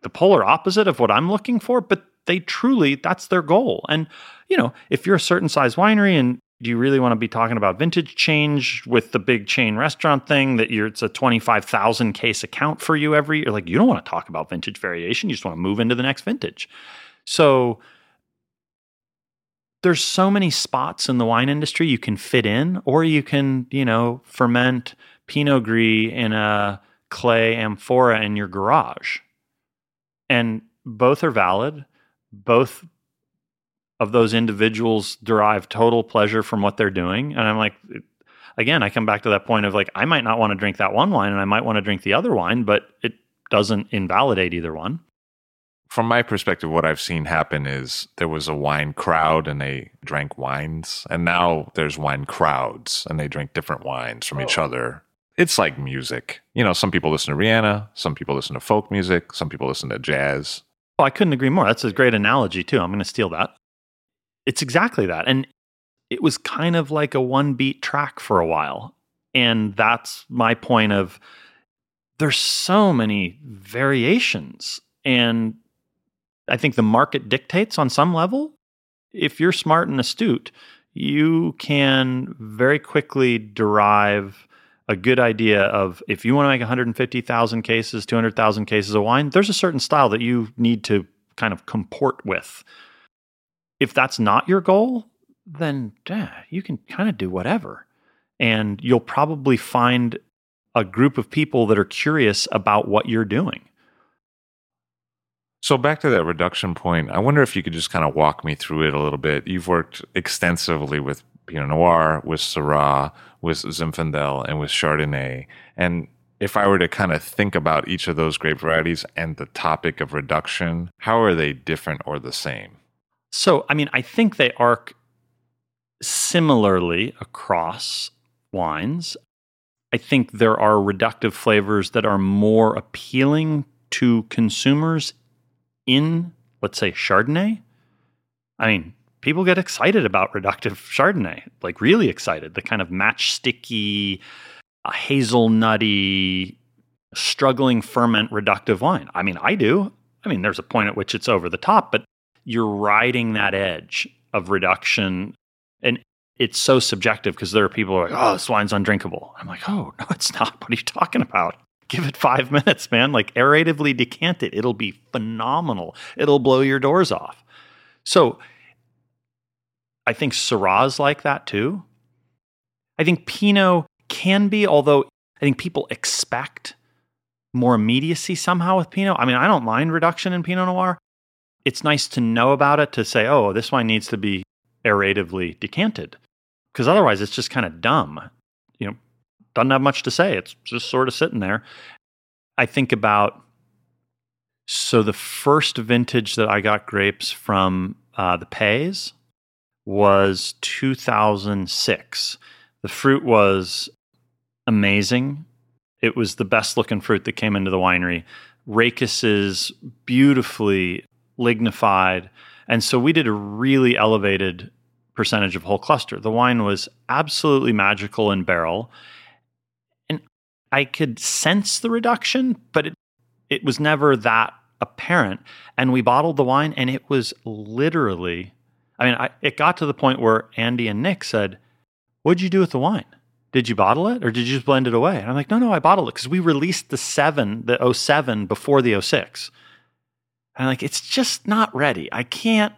the polar opposite of what I'm looking for, but they truly that's their goal. And you know, if you're a certain size winery and do you really want to be talking about vintage change with the big chain restaurant thing that you're it's a 25,000 case account for you every year like you don't want to talk about vintage variation, you just want to move into the next vintage. So there's so many spots in the wine industry you can fit in, or you can, you know, ferment Pinot Gris in a clay amphora in your garage. And both are valid. Both of those individuals derive total pleasure from what they're doing. And I'm like, again, I come back to that point of like, I might not want to drink that one wine and I might want to drink the other wine, but it doesn't invalidate either one from my perspective, what I've seen happen is there was a wine crowd and they drank wines, and now there's wine crowds and they drink different wines from oh. each other. It's like music. You know, some people listen to Rihanna, some people listen to folk music, some people listen to jazz. Oh, I couldn't agree more. That's a great analogy, too. I'm going to steal that. It's exactly that. And it was kind of like a one beat track for a while. And that's my point of there's so many variations and I think the market dictates on some level. If you're smart and astute, you can very quickly derive a good idea of if you want to make 150,000 cases, 200,000 cases of wine, there's a certain style that you need to kind of comport with. If that's not your goal, then you can kind of do whatever. And you'll probably find a group of people that are curious about what you're doing. So back to that reduction point, I wonder if you could just kind of walk me through it a little bit. You've worked extensively with Pinot Noir, with Syrah, with Zinfandel, and with Chardonnay. And if I were to kind of think about each of those grape varieties and the topic of reduction, how are they different or the same? So, I mean, I think they arc similarly across wines. I think there are reductive flavors that are more appealing to consumers in, let's say, Chardonnay, I mean, people get excited about reductive Chardonnay, like really excited. The kind of matchsticky, uh, hazelnutty, struggling ferment reductive wine. I mean, I do. I mean, there's a point at which it's over the top, but you're riding that edge of reduction. And it's so subjective because there are people are like, oh, this wine's undrinkable. I'm like, oh, no, it's not. What are you talking about? give it five minutes, man. Like aeratively decant it. It'll be phenomenal. It'll blow your doors off. So I think Syrah's like that too. I think Pinot can be, although I think people expect more immediacy somehow with Pinot. I mean, I don't mind reduction in Pinot Noir. It's nice to know about it to say, oh, this wine needs to be aeratively decanted. Because otherwise, it's just kind of dumb. You know, doesn't have much to say. It's just sort of sitting there. I think about so the first vintage that I got grapes from uh, the Peays was 2006. The fruit was amazing. It was the best looking fruit that came into the winery. Rachis is beautifully lignified. And so we did a really elevated percentage of whole cluster. The wine was absolutely magical in barrel. And I could sense the reduction, but it it was never that apparent. And we bottled the wine, and it was literally. I mean, I, it got to the point where Andy and Nick said, "What'd you do with the wine? Did you bottle it, or did you just blend it away?" And I'm like, "No, no, I bottled it because we released the seven, the 07 before the 06. And I'm like, it's just not ready. I can't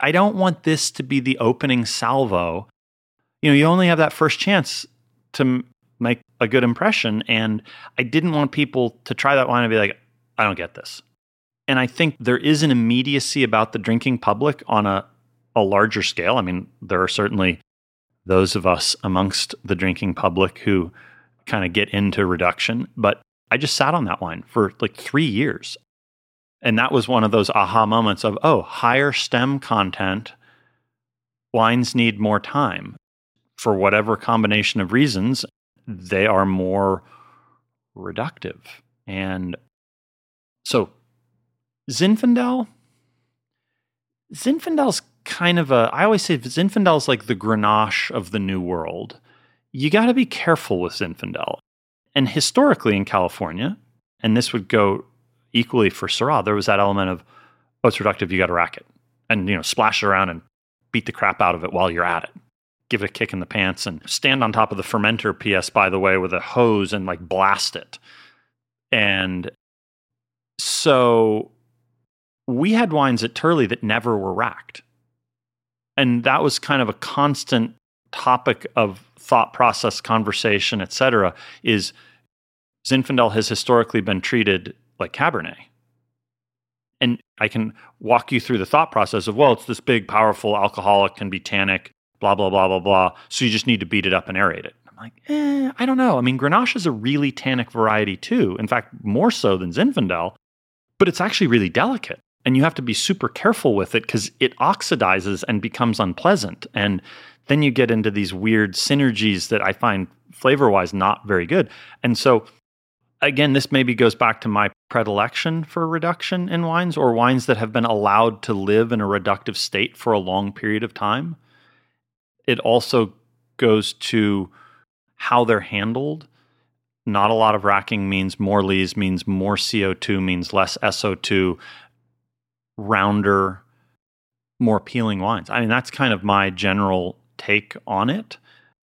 I don't want this to be the opening salvo. You know, you only have that first chance to make a good impression. And I didn't want people to try that wine and be like, I don't get this. And I think there is an immediacy about the drinking public on a, a larger scale. I mean, there are certainly those of us amongst the drinking public who kind of get into reduction, but I just sat on that wine for like three years. And that was one of those aha moments of, oh, higher stem content, wines need more time. For whatever combination of reasons, they are more reductive. And so Zinfandel, Zinfandel's kind of a, I always say Zinfandel is like the Grenache of the New World. You got to be careful with Zinfandel. And historically in California, and this would go equally for Syrah, there was that element of, oh, it's reductive, you got to rack it and, you know, splash it around and beat the crap out of it while you're at it. Give it a kick in the pants and stand on top of the fermenter, PS, by the way, with a hose and like blast it. And so we had wines at Turley that never were racked. And that was kind of a constant topic of thought process, conversation, etc. Is Zinfandel has historically been treated like Cabernet. And I can walk you through the thought process of, well, it's this big, powerful alcoholic, can be tannic, blah, blah, blah, blah, blah. So you just need to beat it up and aerate it. I'm like, eh, I don't know. I mean, Grenache is a really tannic variety too. In fact, more so than Zinfandel, but it's actually really delicate and you have to be super careful with it because it oxidizes and becomes unpleasant. And then you get into these weird synergies that I find flavor wise not very good. And so, again, this maybe goes back to my predilection for reduction in wines or wines that have been allowed to live in a reductive state for a long period of time. It also goes to how they're handled. Not a lot of racking means more lees, means more CO2, means less SO2, rounder, more appealing wines. I mean, that's kind of my general take on it.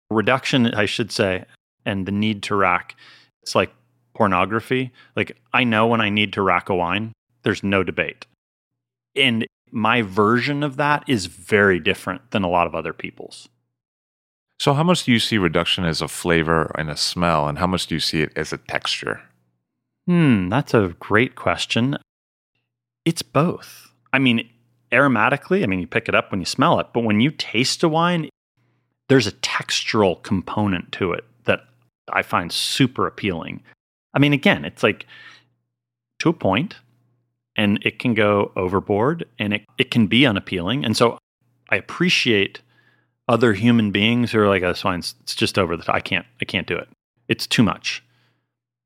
Reduction, I should say, and the need to rack. It's like pornography. Like, I know when I need to rack a wine, there's no debate. And my version of that is very different than a lot of other people's. So, how much do you see reduction as a flavor and a smell, and how much do you see it as a texture? Hmm, that's a great question. It's both. I mean, aromatically, I mean, you pick it up when you smell it, but when you taste a wine, there's a textural component to it that I find super appealing. I mean, again, it's like to a point, and it can go overboard and it, it can be unappealing. And so I appreciate other human beings who are like, oh, this wine's it's just over the top. I can't, I can't do it. It's too much.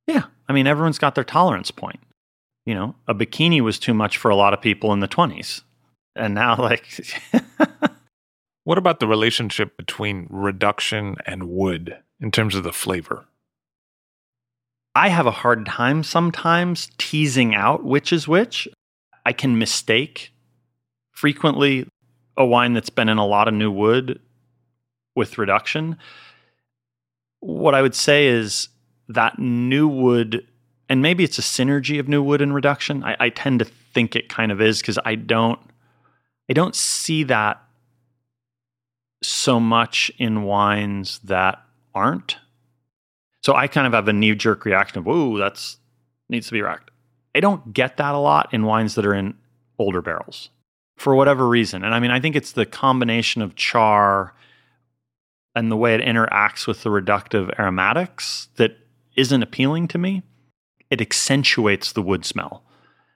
Yeah. I mean, everyone's got their tolerance point you know, a bikini was too much for a lot of people in the 20s. And now, *laughs* like, what about the relationship between reduction and wood in terms of the flavor? I have a hard time sometimes teasing out which is which. I can mistake frequently a wine that's been in a lot of new wood with reduction. What I would say is that new wood and maybe it's a synergy of new wood and reduction. I, I tend to think it kind of is because I don't I don't see that so much in wines that aren't. So I kind of have a knee jerk reaction of, "Whoa, that's needs to be racked." I don't get that a lot in wines that are in older barrels for whatever reason. And I mean, I think it's the combination of char and the way it interacts with the reductive aromatics that isn't appealing to me it accentuates the wood smell.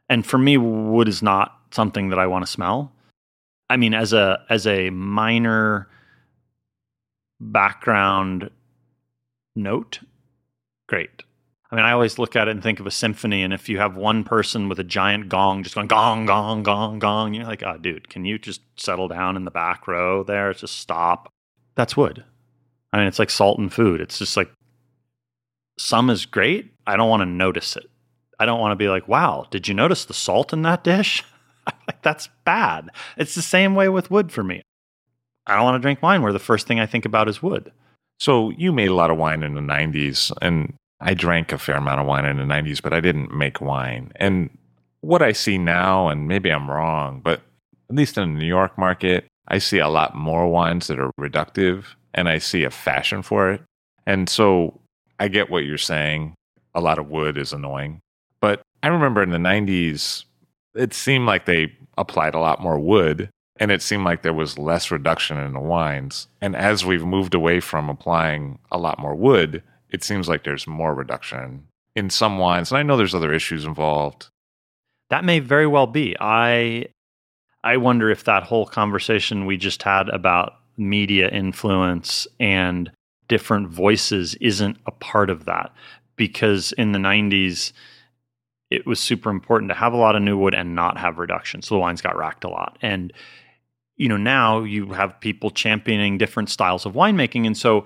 And for me, wood is not something that I want to smell. I mean, as a as a minor background note, great. I mean, I always look at it and think of a symphony, and if you have one person with a giant gong just going gong, gong, gong, gong, you're like, oh, dude, can you just settle down in the back row there? Just stop. That's wood. I mean, it's like salt and food. It's just like some is great. I don't want to notice it. I don't want to be like, wow, did you notice the salt in that dish? *laughs* like, that's bad. It's the same way with wood for me. I don't want to drink wine where the first thing I think about is wood. So you made a lot of wine in the 90s, and I drank a fair amount of wine in the 90s, but I didn't make wine. And what I see now, and maybe I'm wrong, but at least in the New York market, I see a lot more wines that are reductive and I see a fashion for it. And so I get what you're saying. A lot of wood is annoying. But I remember in the 90s, it seemed like they applied a lot more wood and it seemed like there was less reduction in the wines. And as we've moved away from applying a lot more wood, it seems like there's more reduction in some wines. And I know there's other issues involved. That may very well be. I I wonder if that whole conversation we just had about media influence and different voices isn't a part of that. Because in the 90s it was super important to have a lot of new wood and not have reduction. So the wines got racked a lot. And you know now you have people championing different styles of winemaking. And so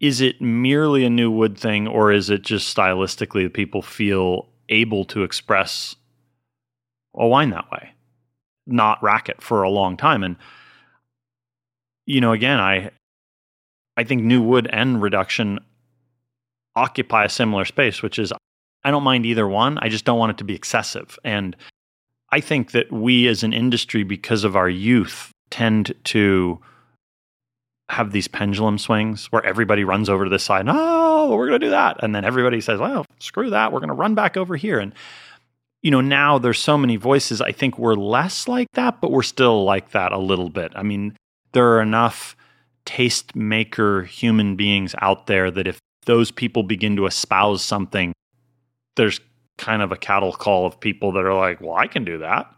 is it merely a new wood thing or is it just stylistically that people feel able to express a wine that way? Not rack it for a long time. And you know again i i think new wood and reduction occupy a similar space which is i don't mind either one i just don't want it to be excessive and i think that we as an industry because of our youth tend to have these pendulum swings where everybody runs over to this side. Oh, we're going to do that. And then everybody says, well, screw that. We're going to run back over here. And, you know, now there's so many voices. I think we're less like that, but we're still like that a little bit. I mean, there are enough tastemaker human beings out there that if those people begin to espouse something, there's kind of a cattle call of people that are like, well, I can do that.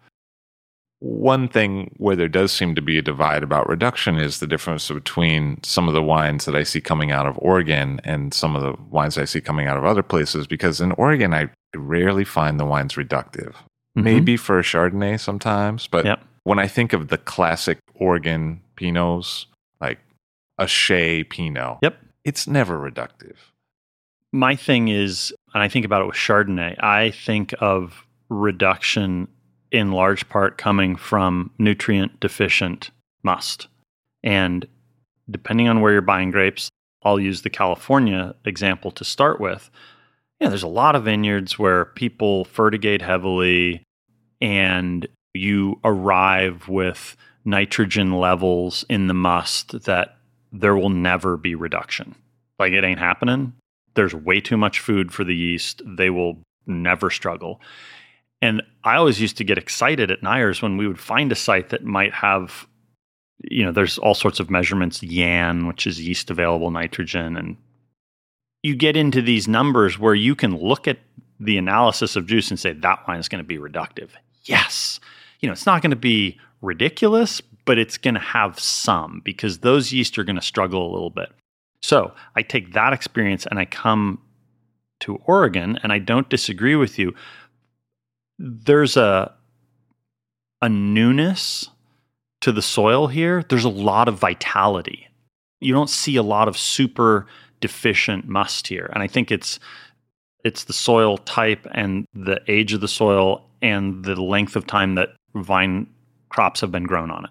One thing where there does seem to be a divide about reduction is the difference between some of the wines that I see coming out of Oregon and some of the wines I see coming out of other places. Because in Oregon, I rarely find the wines reductive. Mm-hmm. Maybe for a Chardonnay sometimes, but yep. when I think of the classic Oregon Pinots, a Shea Pinot, yep. it's never reductive. My thing is, and I think about it with Chardonnay, I think of reduction in large part coming from nutrient deficient must. And depending on where you're buying grapes, I'll use the California example to start with. Yeah, there's a lot of vineyards where people fertigate heavily and you arrive with nitrogen levels in the must that there will never be reduction. Like it ain't happening. There's way too much food for the yeast. They will never struggle. And I always used to get excited at Neyers when we would find a site that might have, you know, there's all sorts of measurements, YAN, which is yeast available nitrogen. And you get into these numbers where you can look at the analysis of juice and say, that wine is going to be reductive. Yes. You know, it's not going to be ridiculous, but it's going to have some because those yeast are going to struggle a little bit. So I take that experience and I come to Oregon and I don't disagree with you there's a a newness to the soil here. There's a lot of vitality. You don't see a lot of super deficient must here. And I think it's it's the soil type and the age of the soil and the length of time that vine crops have been grown on it.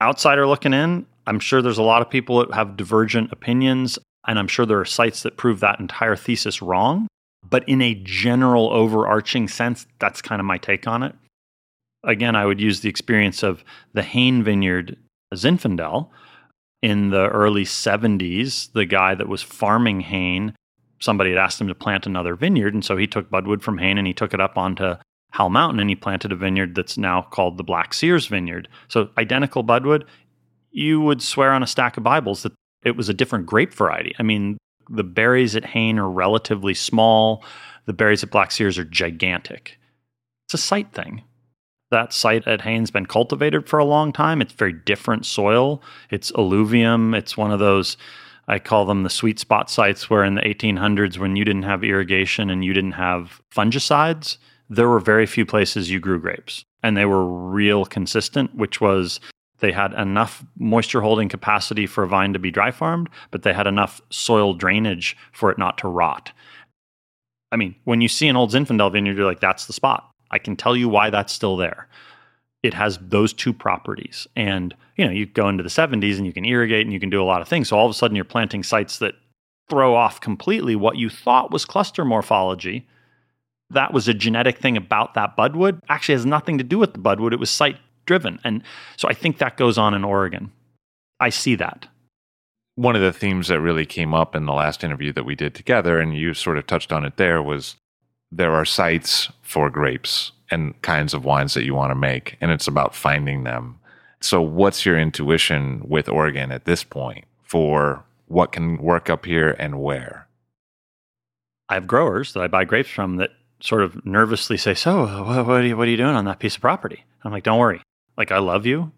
Outsider looking in, I'm sure there's a lot of people that have divergent opinions, and I'm sure there are sites that prove that entire thesis wrong. But in a general overarching sense, that's kind of my take on it. Again, I would use the experience of the Hayne vineyard Zinfandel in the early 70s. The guy that was farming Hayne, somebody had asked him to plant another vineyard. And so he took budwood from Hayne and he took it up onto Howell Mountain and he planted a vineyard that's now called the Black Sears Vineyard. So identical budwood. You would swear on a stack of Bibles that it was a different grape variety. I mean, the berries at Hayne are relatively small. The berries at Black Sears are gigantic. It's a site thing. That site at Hayne's been cultivated for a long time. It's very different soil. It's alluvium. It's one of those, I call them the sweet spot sites where in the 1800s, when you didn't have irrigation and you didn't have fungicides, there were very few places you grew grapes. And they were real consistent, which was they had enough moisture holding capacity for a vine to be dry farmed, but they had enough soil drainage for it not to rot. I mean, when you see an old Zinfandel vineyard, you're like, that's the spot. I can tell you why that's still there. It has those two properties. And, you know, you go into the 70s and you can irrigate and you can do a lot of things. So all of a sudden you're planting sites that throw off completely what you thought was cluster morphology. That was a genetic thing about that budwood. Actually has nothing to do with the budwood. It was site driven. And so I think that goes on in Oregon. I see that. One of the themes that really came up in the last interview that we did together, and you sort of touched on it there, was there are sites for grapes and kinds of wines that you want to make, and it's about finding them. So, what's your intuition with Oregon at this point for what can work up here and where? I have growers that I buy grapes from that sort of nervously say, "So, what, are you, what are you doing on that piece of property?" I'm like, "Don't worry. Like, I love you.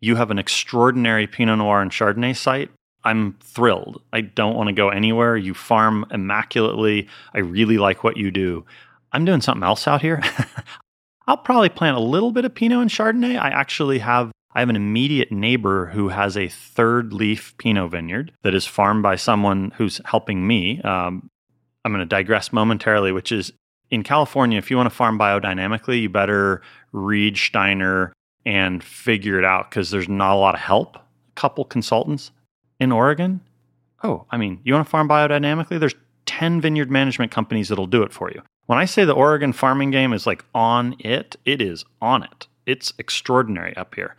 You have an extraordinary Pinot Noir and Chardonnay site. I'm thrilled. I don't want to go anywhere. You farm immaculately. I really like what you do. I'm doing something else out here. *laughs* I'll probably plant a little bit of Pinot and Chardonnay. I actually have I have an immediate neighbor who has a third leaf Pinot vineyard that is farmed by someone who's helping me. Um, I'm going to digress momentarily, which is in California, if you want to farm biodynamically, you better read Steiner and figure it out because there's not a lot of help. A couple consultants in Oregon. Oh, I mean, you want to farm biodynamically? There's 10 vineyard management companies that'll do it for you. When I say the Oregon farming game is like on it, it is on it. It's extraordinary up here.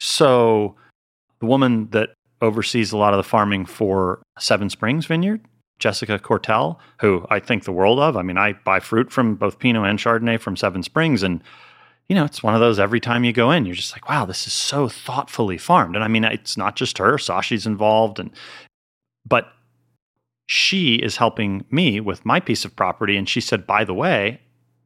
So, the woman that oversees a lot of the farming for Seven Springs Vineyard, Jessica Cortell, who I think the world of. I mean, I buy fruit from both Pinot and Chardonnay from Seven Springs, and you know, it's one of those every time you go in, you're just like, wow, this is so thoughtfully farmed. And I mean, it's not just her, Sashi's involved and but she is helping me with my piece of property and she said, "By the way,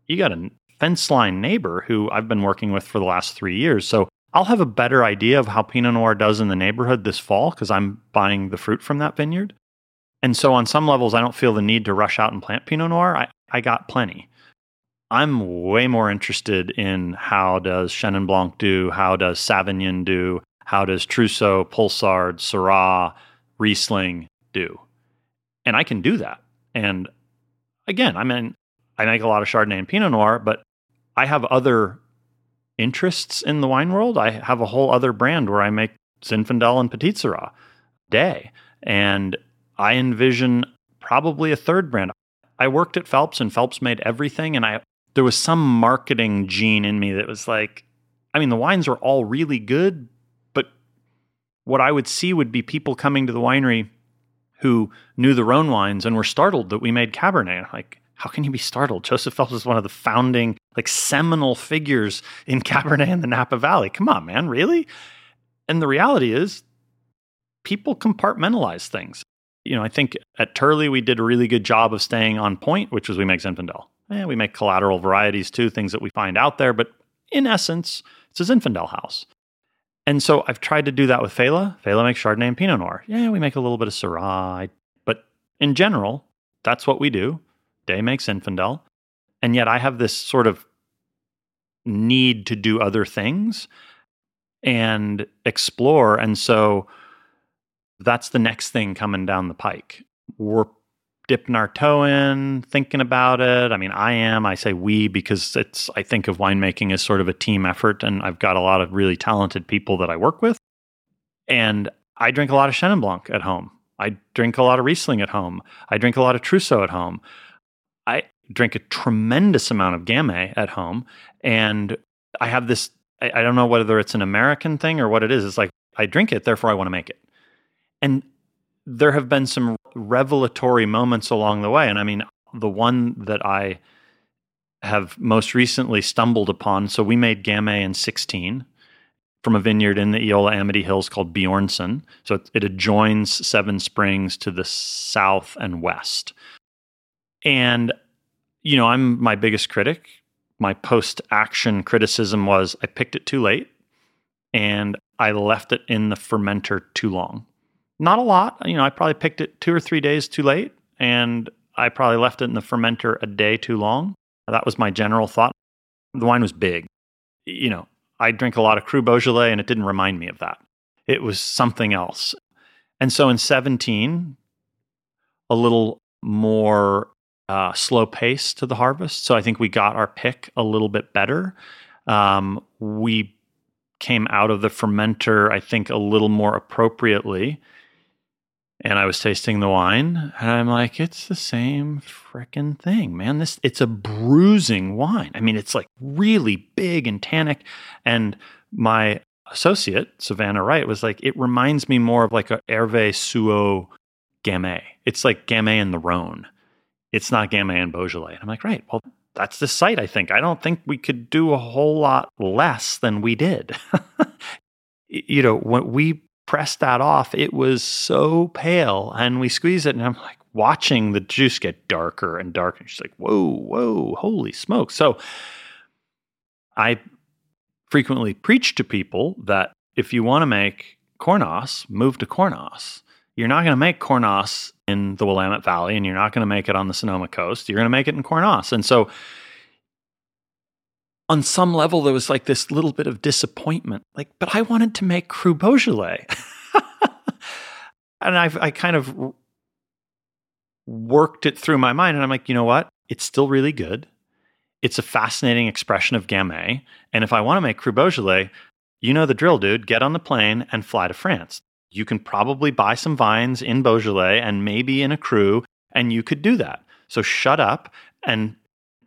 you got a fence line neighbor who I've been working with for the last 3 years. So I'll have a better idea of how Pinot Noir does in the neighborhood this fall because I'm buying the fruit from that vineyard. And so on some levels, I don't feel the need to rush out and plant Pinot Noir. I, I got plenty. I'm way more interested in how does Chenin Blanc do, how does Savagnin do, how does Trousseau, Poulsard, Syrah, Riesling do, and I can do that. And again, I mean, I make a lot of Chardonnay and Pinot Noir, but I have other interests in the wine world. I have a whole other brand where I make Zinfandel and Petite Sirah day, and I envision probably a third brand. I worked at Phelps, and Phelps made everything, and I there was some marketing gene in me that was like, I mean, the wines are all really good, but what I would see would be people coming to the winery who knew the Rhone wines and were startled that we made Cabernet. Like, how can you be startled? Joseph Phelps is one of the founding, like, seminal figures in Cabernet in the Napa Valley. Come on, man, really? And the reality is, people compartmentalize things. You know, I think at Turley we did a really good job of staying on point, which was we make Zinfandel. Eh, we make collateral varieties too, things that we find out there, but in essence, it's a Zinfandel house. And so I've tried to do that with Failla. Failla makes Chardonnay and Pinot Noir. Yeah, we make a little bit of Syrah, but in general, that's what we do. Day makes Zinfandel. And yet I have this sort of need to do other things and explore. And so that's the next thing coming down the pike. We're dipping our toe in, thinking about it. I mean, I am. I say we because it's. I think of winemaking as sort of a team effort, and I've got a lot of really talented people that I work with. And I drink a lot of Chenin Blanc at home. I drink a lot of Riesling at home. I drink a lot of Trousseau at home. I drink a tremendous amount of Gamay at home, and I have this. I, I don't know whether it's an American thing or what it is. It's like I drink it, therefore I want to make it. And there have been some revelatory moments along the way. And I mean, the one that I have most recently stumbled upon. So we made Gamay in 16 from a vineyard in the Eola Amity Hills called Bjornson. So it, it adjoins Seven Springs to the south and west. And, you know, I'm my biggest critic. My post action criticism was I picked it too late and I left it in the fermenter too long not a lot. You know, I probably picked it two or three days too late, and I probably left it in the fermenter a day too long. That was my general thought. The wine was big. You know, I drink a lot of Cru Beaujolais, and it didn't remind me of that. It was something else. And so in 17, a little more uh, slow pace to the harvest. So I think we got our pick a little bit better. Um, we came out of the fermenter, I think, a little more appropriately and I was tasting the wine, and I'm like, it's the same freaking thing, man. This it's a bruising wine. I mean, it's like really big and tannic, and my associate, Savannah Wright, was like, it reminds me more of like a Hervé Souhaut Gamay. It's like Gamay and the Rhone. It's not Gamay and Beaujolais. And I'm like, right, well, that's the site, I think. I don't think we could do a whole lot less than we did. *laughs* you know, when we pressed that off, it was so pale and we squeezed it and I'm like watching the juice get darker and darker. And she's like, whoa, whoa, holy smoke. So I frequently preach to people that if you want to make Cornas, move to Cornas. You're not going to make Cornas in the Willamette Valley and you're not going to make it on the Sonoma coast. You're going to make it in Cornas. And so on some level, there was like this little bit of disappointment. Like, but I wanted to make Cru Beaujolais. *laughs* and I've, I kind of worked it through my mind. And I'm like, you know what? It's still really good. It's a fascinating expression of Gamay. And if I want to make Cru Beaujolais, you know the drill, dude. Get on the plane and fly to France. You can probably buy some vines in Beaujolais and maybe in a cru, and you could do that. So shut up and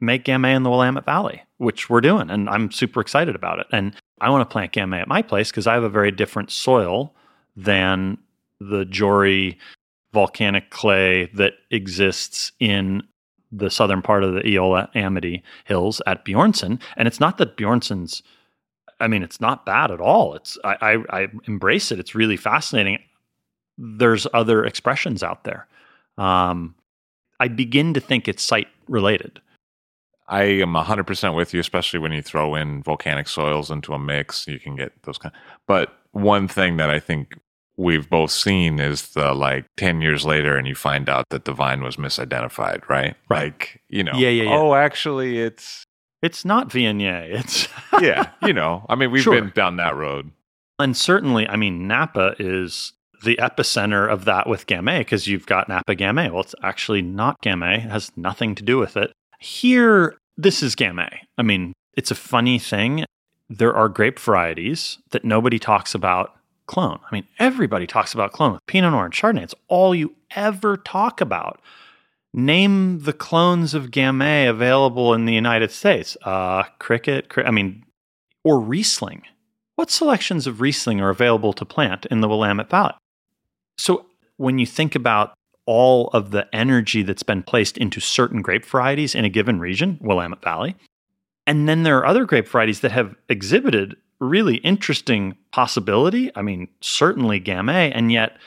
make Gamay in the Willamette Valley, which we're doing. And I'm super excited about it. And I want to plant Gamay at my place because I have a very different soil than the Jory volcanic clay that exists in the southern part of the Eola Amity Hills at Bjornson. And it's not that Bjornson's, I mean, it's not bad at all. It's I, I, I embrace it. It's really fascinating. There's other expressions out there. Um, I begin to think it's site related. I am 100% with you, especially when you throw in volcanic soils into a mix. You can get those kind. But one thing that I think we've both seen is the like 10 years later and you find out that the vine was misidentified, right? right. Like, you know, yeah, yeah, yeah. oh, actually, it's. It's not Viognier. It's. *laughs* yeah, you know, I mean, we've sure. been down that road. And certainly, I mean, Napa is the epicenter of that with Gamay because you've got Napa Gamay. Well, it's actually not Gamay, it has nothing to do with it. Here, this is Gamay. I mean, it's a funny thing. There are grape varieties that nobody talks about clone. I mean, everybody talks about clone Pinot Noir and Chardonnay. It's all you ever talk about. Name the clones of Gamay available in the United States. Uh, Cricket, I mean, or Riesling. What selections of Riesling are available to plant in the Willamette Valley? So when you think about all of the energy that's been placed into certain grape varieties in a given region, Willamette Valley, and then there are other grape varieties that have exhibited really interesting possibility. I mean, certainly Gamay, and yet,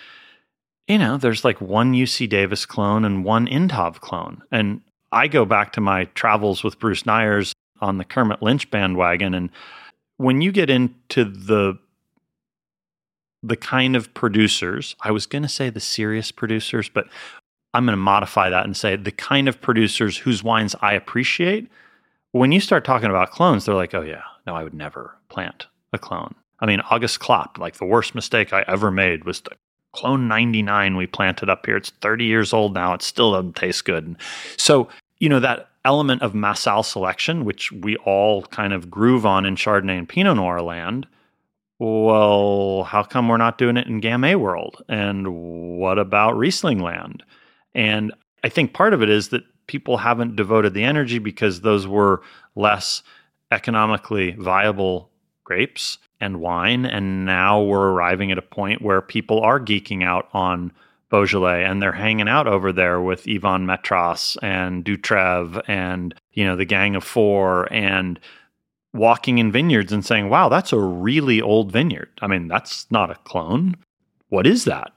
you know, there's like one UC Davis clone and one ENTAV clone. And I go back to my travels with Bruce Neyers on the Kermit Lynch bandwagon. And when you get into the the kind of producers, I was going to say the serious producers, but I'm going to modify that and say the kind of producers whose wines I appreciate. When you start talking about clones, they're like, oh, yeah, no, I would never plant a clone. I mean, Auguste Clape, like the worst mistake I ever made was the clone 99 we planted up here. It's 30 years old now. It still doesn't taste good. so, you know, that element of Massal selection, which we all kind of groove on in Chardonnay and Pinot Noir land. Well, how come we're not doing it in Gamay world? And what about Riesling land? And I think part of it is that people haven't devoted the energy because those were less economically viable grapes and wine. And now we're arriving at a point where people are geeking out on Beaujolais and they're hanging out over there with Yvon Metras and Dutraive and, you know, the Gang of Four and walking in vineyards and saying, wow, that's a really old vineyard. I mean, that's not a clone. What is that?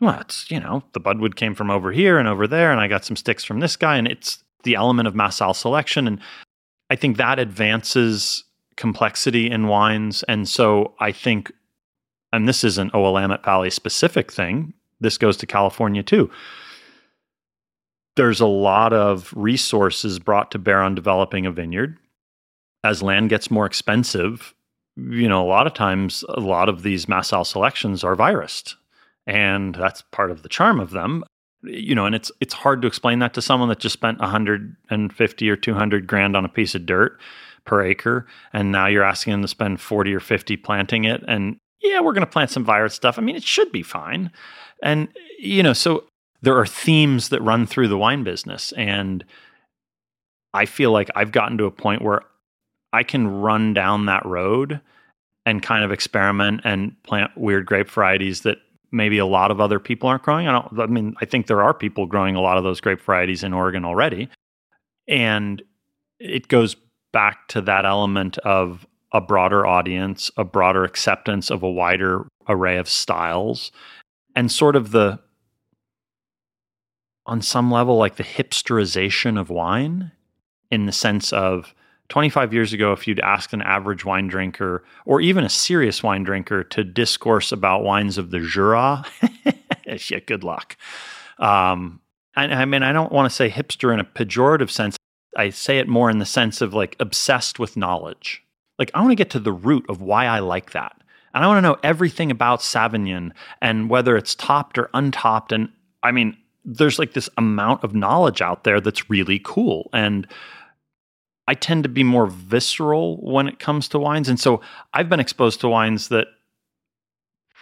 Well, it's, you know, the budwood came from over here and over there, and I got some sticks from this guy, and it's the element of Massal selection. And I think that advances complexity in wines. And so I think, and this isn't Willamette Valley specific thing, this goes to California too. There's a lot of resources brought to bear on developing a vineyard. As land gets more expensive, you know, a lot of times, a lot of these Massal selections are virused. And that's part of the charm of them you know, and it's it's hard to explain that to someone that just spent 150 or 200 grand on a piece of dirt per acre, and now you're asking them to spend 40 or 50 planting it. And yeah, we're going to plant some virus stuff. I mean, it should be fine. And you know, so there are themes that run through the wine business, and I feel like I've gotten to a point where I can run down that road and kind of experiment and plant weird grape varieties that maybe a lot of other people aren't growing. I don't I mean I think there are people growing a lot of those grape varieties in Oregon already. And it goes back to that element of a broader audience, a broader acceptance of a wider array of styles, and sort of the, on some level, like the hipsterization of wine in the sense of 25 years ago, if you'd asked an average wine drinker or even a serious wine drinker to discourse about wines of the Jura, *laughs* yeah, good luck. Um, I, I mean, I don't want to say hipster in a pejorative sense. I say it more in the sense of like obsessed with knowledge. Like, I want to get to the root of why I like that. And I want to know everything about Savagnin and whether it's topped or untopped. And I mean, there's like this amount of knowledge out there that's really cool. And I tend to be more visceral when it comes to wines. And so I've been exposed to wines that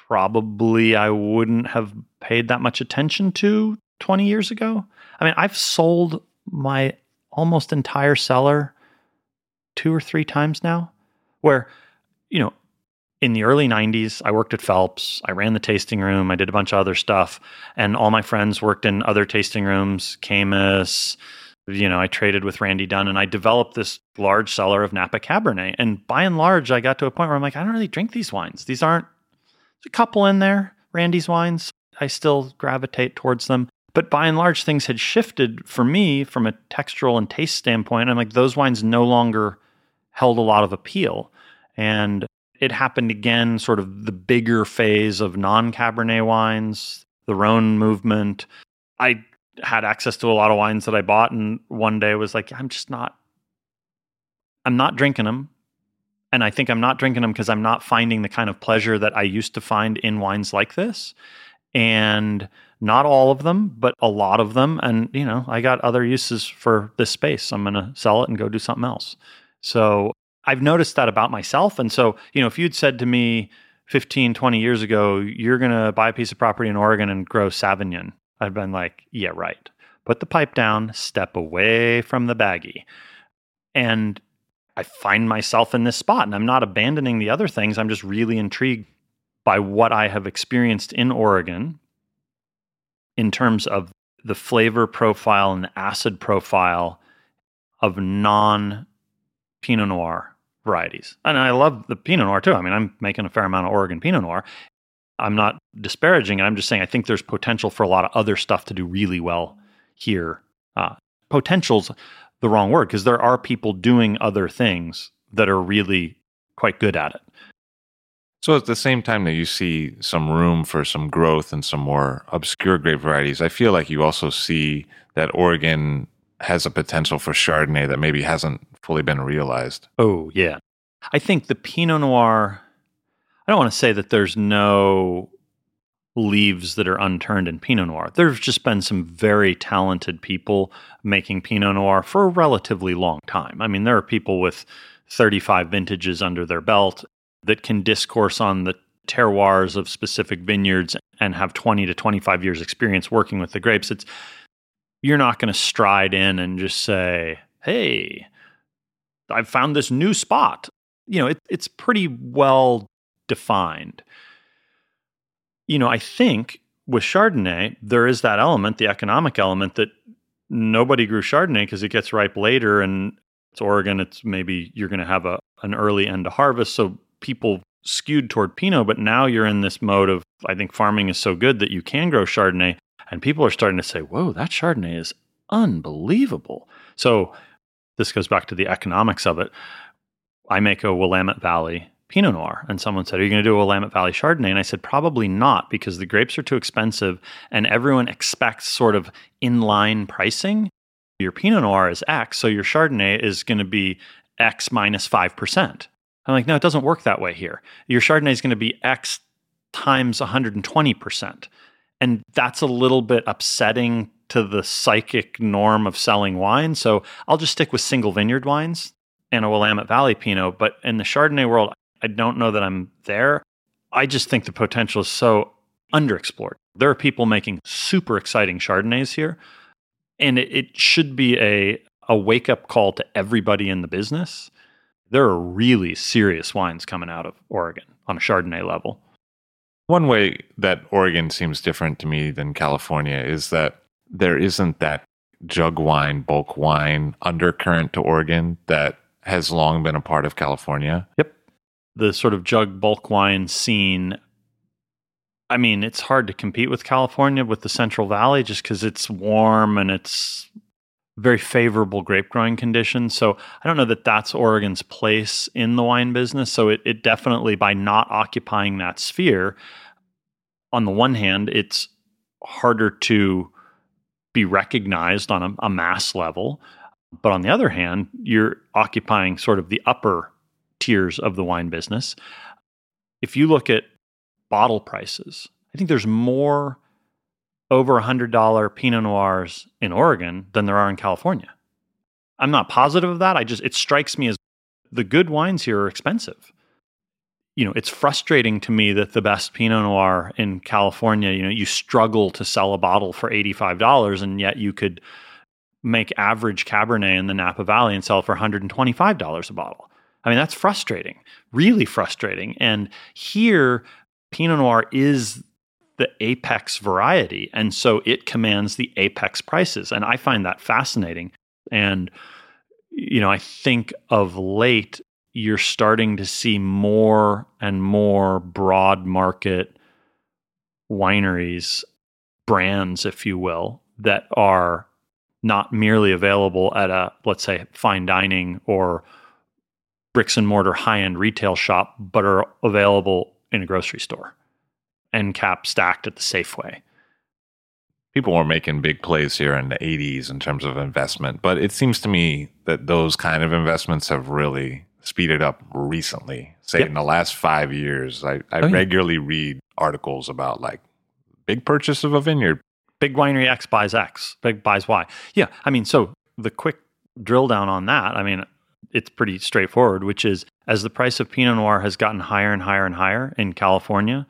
probably I wouldn't have paid that much attention to 20 years ago. I mean, I've sold my almost entire cellar two or three times now where you know in the early 90s i worked at phelps i ran the tasting room i did a bunch of other stuff and all my friends worked in other tasting rooms Caymus you know i traded with randy dunn and i developed this large cellar of napa cabernet and by and large i got to a point where i'm like i don't really drink these wines these aren't a couple in there randy's wines i still gravitate towards them but by and large, things had shifted for me from a textural and taste standpoint. I'm like, those wines no longer held a lot of appeal. And it happened again, sort of the bigger phase of non Cabernet wines, the Rhone movement. I had access to a lot of wines that I bought, and one day was like, I'm just not, I'm not drinking them. And I think I'm not drinking them because I'm not finding the kind of pleasure that I used to find in wines like this. And not all of them, but a lot of them. And, you know, I got other uses for this space. I'm going to sell it and go do something else. So I've noticed that about myself. And so, you know, if you'd said to me 15, 20 years ago, you're going to buy a piece of property in Oregon and grow Sauvignon, I'd been like, yeah, right. Put the pipe down, step away from the baggie. And I find myself in this spot and I'm not abandoning the other things. I'm just really intrigued by what I have experienced in Oregon in terms of the flavor profile and acid profile of non Pinot Noir varieties. And I love the Pinot Noir too. I mean, I'm making a fair amount of Oregon Pinot Noir. I'm not disparaging it. I'm just saying I think there's potential for a lot of other stuff to do really well here. Uh, potential's the wrong word because there are people doing other things that are really quite good at it. So at the same time that you see some room for some growth and some more obscure grape varieties, I feel like you also see that Oregon has a potential for Chardonnay that maybe hasn't fully been realized. Oh, yeah. I think the Pinot Noir, I don't want to say that there's no leaves that are unturned in Pinot Noir. There's just been some very talented people making Pinot Noir for a relatively long time. I mean, there are people with 35 vintages under their belt that can discourse on the terroirs of specific vineyards and have 20 to 25 years experience working with the grapes it's you're not going to stride in and just say hey i've found this new spot you know it, it's pretty well defined you know i think with chardonnay there is that element the economic element that nobody grew chardonnay because it gets ripe later and it's oregon it's maybe you're going to have a an early end to harvest so people skewed toward Pinot, but now you're in this mode of I think farming is so good that you can grow Chardonnay, and people are starting to say, "Whoa, that Chardonnay is unbelievable." So this goes back to the economics of it. I make a Willamette Valley Pinot Noir, and someone said, "Are you going to do a Willamette Valley Chardonnay?" And I said, "Probably not, because the grapes are too expensive, and everyone expects sort of inline pricing." Your Pinot Noir is X, so your Chardonnay is going to be X minus minus five percent I'm like, no, it doesn't work that way here. Your Chardonnay is going to be X times 120%. And that's a little bit upsetting to the psychic norm of selling wine. So I'll just stick with single vineyard wines and a Willamette Valley Pinot. But in the Chardonnay world, I don't know that I'm there. I just think the potential is so underexplored. There are people making super exciting Chardonnays here. And it, it should be a, a wake up call to everybody in the business There are really serious wines coming out of Oregon on a Chardonnay level. One way that Oregon seems different to me than California is that there isn't that jug wine, bulk wine undercurrent to Oregon that has long been a part of California. Yep. The sort of jug bulk wine scene. I mean, it's hard to compete with California with the Central Valley just because it's warm and it's very favorable grape growing conditions. So I don't know that that's Oregon's place in the wine business. So it, it definitely, by not occupying that sphere, on the one hand, it's harder to be recognized on a, a mass level. But on the other hand, you're occupying sort of the upper tiers of the wine business. If you look at bottle prices, I think there's more over $100 Pinot Noirs in Oregon than there are in California. I'm not positive of that. I just, it strikes me as the good wines here are expensive. You know, it's frustrating to me that the best Pinot Noir in California, you know, you struggle to sell a bottle for $85 and yet you could make average Cabernet in the Napa Valley and sell for $125 a bottle. I mean, that's frustrating, really frustrating. And here, Pinot Noir is the apex variety. And so it commands the apex prices. And I find that fascinating. And, you know, I think of late, you're starting to see more and more broad market wineries, brands, if you will, that are not merely available at a, let's say, fine dining or bricks and mortar high end retail shop, but are available in a grocery store end cap stacked at the Safeway. People were making big plays here in the 80s in terms of investment, but it seems to me that those kind of investments have really speeded up recently. Say yep. in the last five years, I, I oh, regularly yeah. read articles about like big purchase of a vineyard. Big winery X buys X, big buys Y. Yeah. I mean, so the quick drill down on that, I mean, it's pretty straightforward, which is as the price of Pinot Noir has gotten higher and higher and higher in California,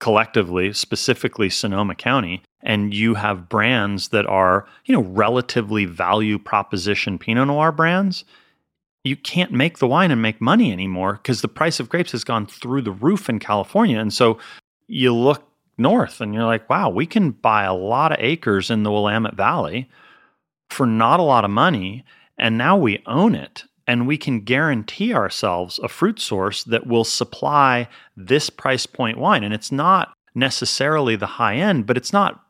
collectively, specifically Sonoma County, and you have brands that are, you know, relatively value proposition Pinot Noir brands, you can't make the wine and make money anymore because the price of grapes has gone through the roof in California. And so you look north and you're like, wow, we can buy a lot of acres in the Willamette Valley for not a lot of money. And now we own it and we can guarantee ourselves a fruit source that will supply this price point wine. And it's not necessarily the high end, but it's not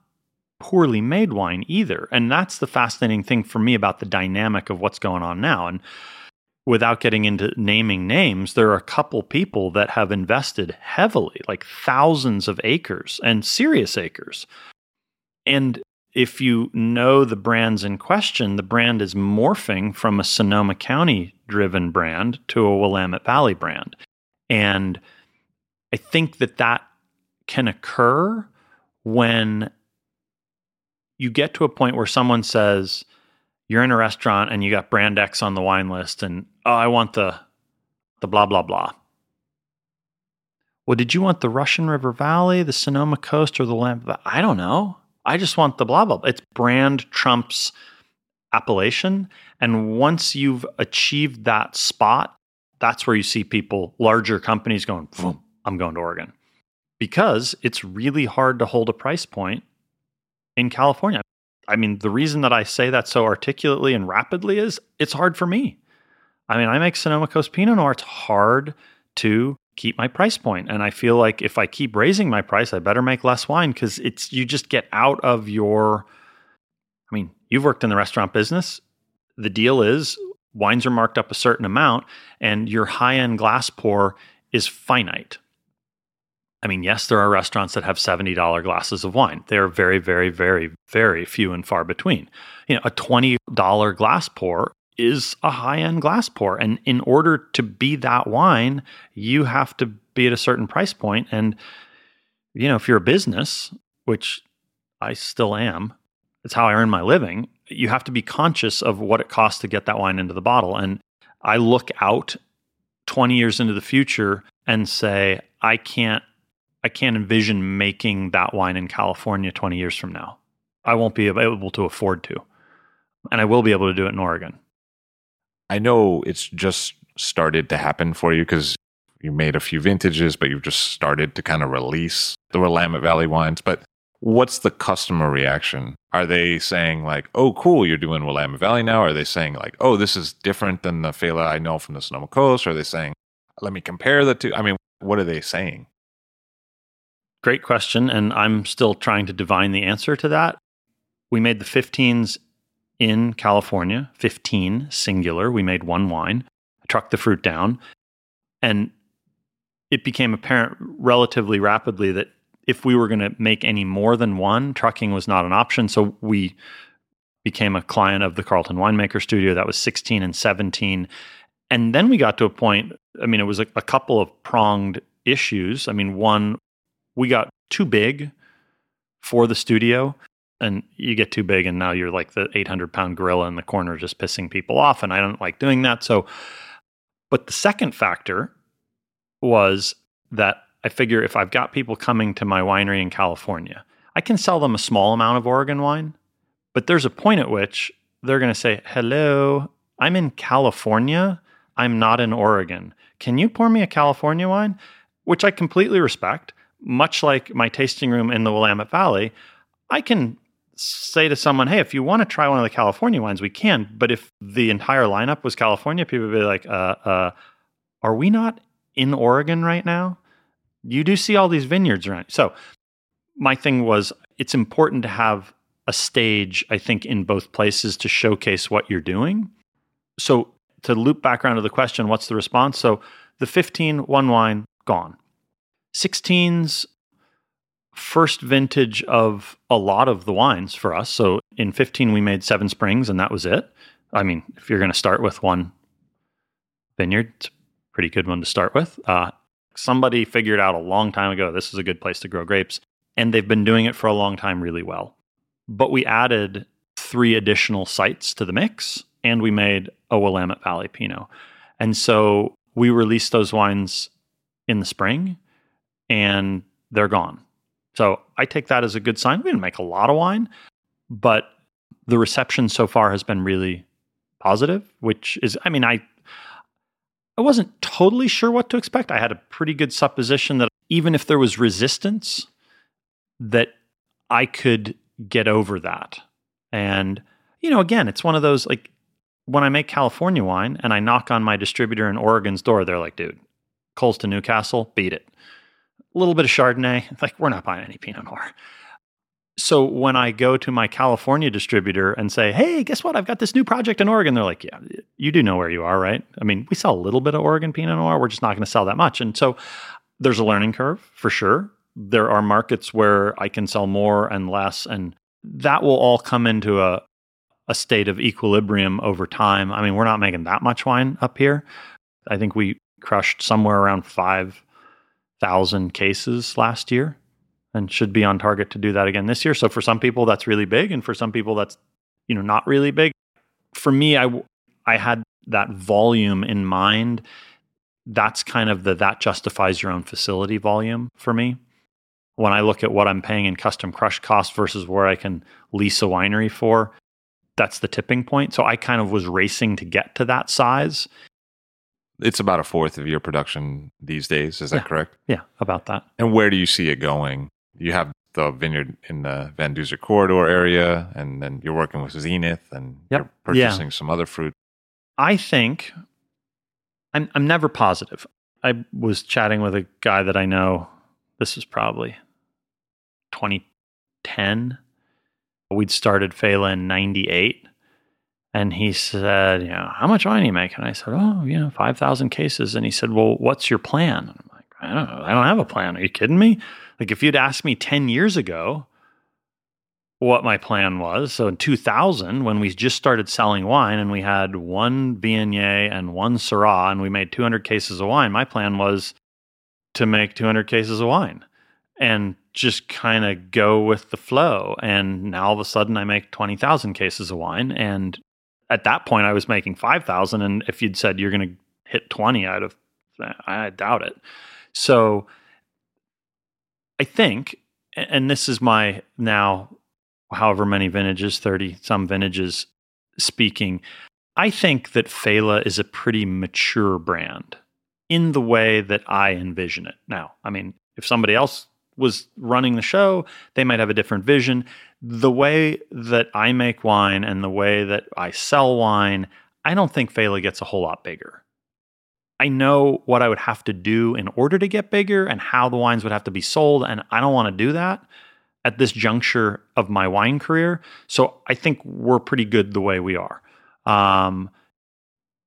poorly made wine either. And that's the fascinating thing for me about the dynamic of what's going on now. And without getting into naming names, there are a couple people that have invested heavily, like thousands of acres and serious acres. And if you know the brands in question, the brand is morphing from a Sonoma County driven brand to a Willamette Valley brand. And I think that that can occur when you get to a point where someone says, you're in a restaurant and you got brand X on the wine list and oh, I want the the blah blah blah. Well, did you want the Russian River Valley, the Sonoma Coast, or the Lamp? I don't know. I just want the blah blah. It's brand trumps appellation. And once you've achieved that spot, that's where you see people, larger companies going, I'm going to Oregon. Because it's really hard to hold a price point in California. I mean, the reason that I say that so articulately and rapidly is it's hard for me. I mean, I make Sonoma Coast Pinot Noir. It's hard to keep my price point. And I feel like if I keep raising my price, I better make less wine because it's you just get out of your I mean, you've worked in the restaurant business. The deal is wines are marked up a certain amount and your high-end glass pour is finite. I mean, yes, there are restaurants that have $70 glasses of wine. They're very, very, very, very few and far between. You know, a $20 glass pour is a high end glass pour. And in order to be that wine, you have to be at a certain price point. And, you know, if you're a business, which I still am, it's how I earn my living, you have to be conscious of what it costs to get that wine into the bottle. And I look out 20 years into the future and say, I can't I can't envision making that wine in California 20 years from now. I won't be able to afford to. And I will be able to do it in Oregon. I know it's just started to happen for you? Because you made a few vintages, but you've just started to kind of release the Willamette Valley wines. But what's the customer reaction? Are they saying like, "Oh, cool, you're doing Willamette Valley now"? Are they saying like, "Oh, this is different than the Failla I know from the Sonoma Coast"? Or are they saying, "Let me compare the two? I mean, what are they saying? Great question, and I'm still trying to divine the answer to that. We made the 15s in California, 15 singular. We made one wine, trucked the fruit down, and it became apparent relatively rapidly that if we were going to make any more than one, trucking was not an option. So we became a client of the Carlton Winemaker Studio. That was 16 and 17. And then we got to a point, I mean, it was a, a couple of pronged issues. I mean, one, we got too big for the studio. And you get too big, and now you're like the 800 pound gorilla in the corner just pissing people off. And I don't like doing that. So, but the second factor was that I figure if I've got people coming to my winery in California, I can sell them a small amount of Oregon wine, but there's a point at which they're going to say, Hello, I'm in California. I'm not in Oregon. Can you pour me a California wine? Which I completely respect. Much like my tasting room in the Willamette Valley, I can say to someone, hey, if you want to try one of the California wines, we can. But if the entire lineup was California, people would be like, uh, uh, are we not in Oregon right now? You do see all these vineyards around. So my thing was it's important to have a stage, I think, in both places to showcase what you're doing. So to loop back around to the question, what's the response? So the 15, one wine, gone. 16's first vintage of a lot of the wines for us. So in 15, we made Seven Springs, and that was it. I mean, if you're going to start with one vineyard, it's a pretty good one to start with. Uh, somebody figured out a long time ago this is a good place to grow grapes, and they've been doing it for a long time really well. But we added three additional sites to the mix, and we made a Willamette Valley Pinot. And so we released those wines in the spring, and they're gone. So I take that as a good sign. We didn't make a lot of wine, but the reception so far has been really positive, which is, I mean, I I wasn't totally sure what to expect. I had a pretty good supposition that even if there was resistance, that I could get over that. And, you know, again, it's one of those like when I make California wine and I knock on my distributor in Oregon's door, they're like, dude, Coals to Newcastle, beat it. A little bit of Chardonnay, like, we're not buying any Pinot Noir. So when I go to my California distributor and say, "Hey, guess what? I've got this new project in Oregon," they're like, "Yeah, you do know where you are, right? I mean, we sell a little bit of Oregon Pinot Noir. We're just not going to sell that much." And so there's a learning curve for sure. There are markets where I can sell more and less, and that will all come into a a state of equilibrium over time. I mean, we're not making that much wine up here. I think we crushed somewhere around five thousand cases last year and should be on target to do that again this year. So for some people that's really big and for some people that's you know not really big. For me I I had that volume in mind. That's kind of the that justifies your own facility volume for me. When I look at what I'm paying in custom crush cost versus where I can lease a winery for, that's the tipping point. So I kind of was racing to get to that size. It's about a fourth of your production these days. Is that yeah. correct? Yeah, about that. And where do you see it going? you have the vineyard in the Van Duzer corridor area, and then you're working with Zenith, and yep. you're purchasing yeah. some other fruit. I think I'm I'm never positive. I was chatting with a guy that I know. This is probably 2010. We'd started in '98, and he said, "You know, how much wine do you make?" And I said, "Oh, you know, five thousand cases." And he said, "Well, what's your plan?" And I'm like, "I don't know. I don't have a plan. Are you kidding me?" Like if you'd asked me 10 years ago what my plan was, so in 2000 when we just started selling wine and we had one Viognier and one Syrah and we made 200 cases of wine, my plan was to make 200 cases of wine and just kind of go with the flow. And now all of a sudden I make 20,000 cases of wine and at that point I was making 5,000 and if you'd said you're going to hit 20 out of I doubt it. So I think, and this is my now however many vintages, 30 some vintages speaking, I think that Failla is a pretty mature brand in the way that I envision it. Now, I mean, if somebody else was running the show, they might have a different vision. The way that I make wine and the way that I sell wine, I don't think Failla gets a whole lot bigger. I know what I would have to do in order to get bigger and how the wines would have to be sold, and I don't want to do that at this juncture of my wine career. So I think we're pretty good the way we are. Um,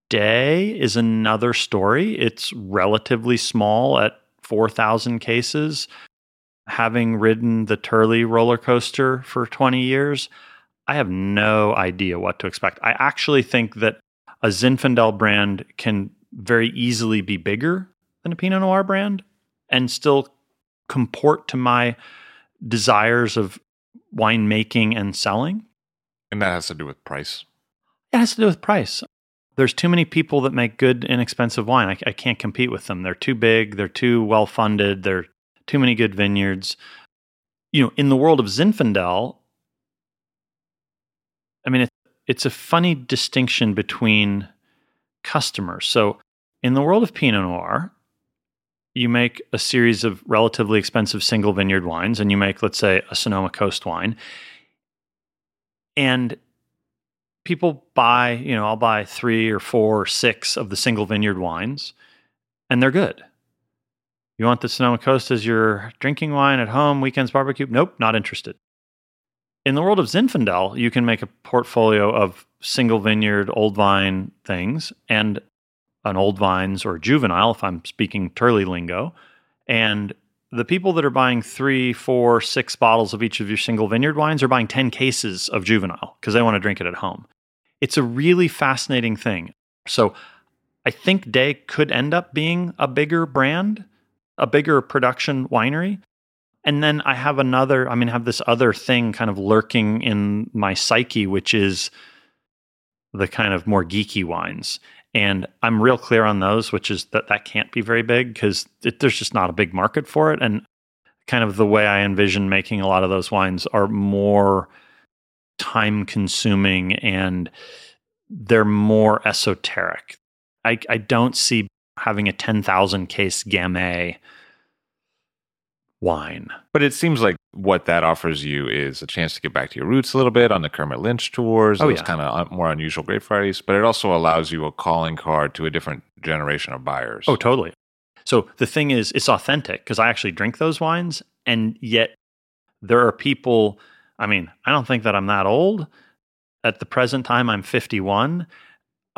Day is another story. It's relatively small at 4,000 cases. Having ridden the Turley roller coaster for 20 years, I have no idea what to expect. I actually think that a Zinfandel brand can very easily be bigger than a Pinot Noir brand and still comport to my desires of winemaking and selling. And that has to do with price. It has to do with price. There's too many people that make good, inexpensive wine. I, I can't compete with them. They're too big. They're too well funded. They're too many good vineyards. You know, in the world of Zinfandel, I mean, it, it's a funny distinction between customers. So, in the world of Pinot Noir, you make a series of relatively expensive single vineyard wines, and you make, let's say, a Sonoma Coast wine. And people buy, you know, I'll buy three or four or six of the single vineyard wines, and they're good. You want the Sonoma Coast as your drinking wine at home, weekends barbecue? Nope, not interested. In the world of Zinfandel, you can make a portfolio of single vineyard, old vine things, and an old vines or juvenile, if I'm speaking Turley lingo. And the people that are buying three, four, six bottles of each of your single vineyard wines are buying 10 cases of juvenile because they want to drink it at home. It's a really fascinating thing. So I think Day could end up being a bigger brand, a bigger production winery. And then I have another, I mean, I have this other thing kind of lurking in my psyche, which is the kind of more geeky wines. And I'm real clear on those, which is that that can't be very big because there's just not a big market for it. And kind of the way I envision making a lot of those wines are more time consuming and they're more esoteric. I, I don't see having a 10,000 case Gamay wine. But it seems like what that offers you is a chance to get back to your roots a little bit on the Kermit Lynch tours, oh, those yeah. kind of uh, more unusual grape varieties. But it also allows you a calling card to a different generation of buyers. Oh, totally. So the thing is, it's authentic because I actually drink those wines, and yet there are people. I mean, I don't think that I'm that old. At the present time, I'm 51.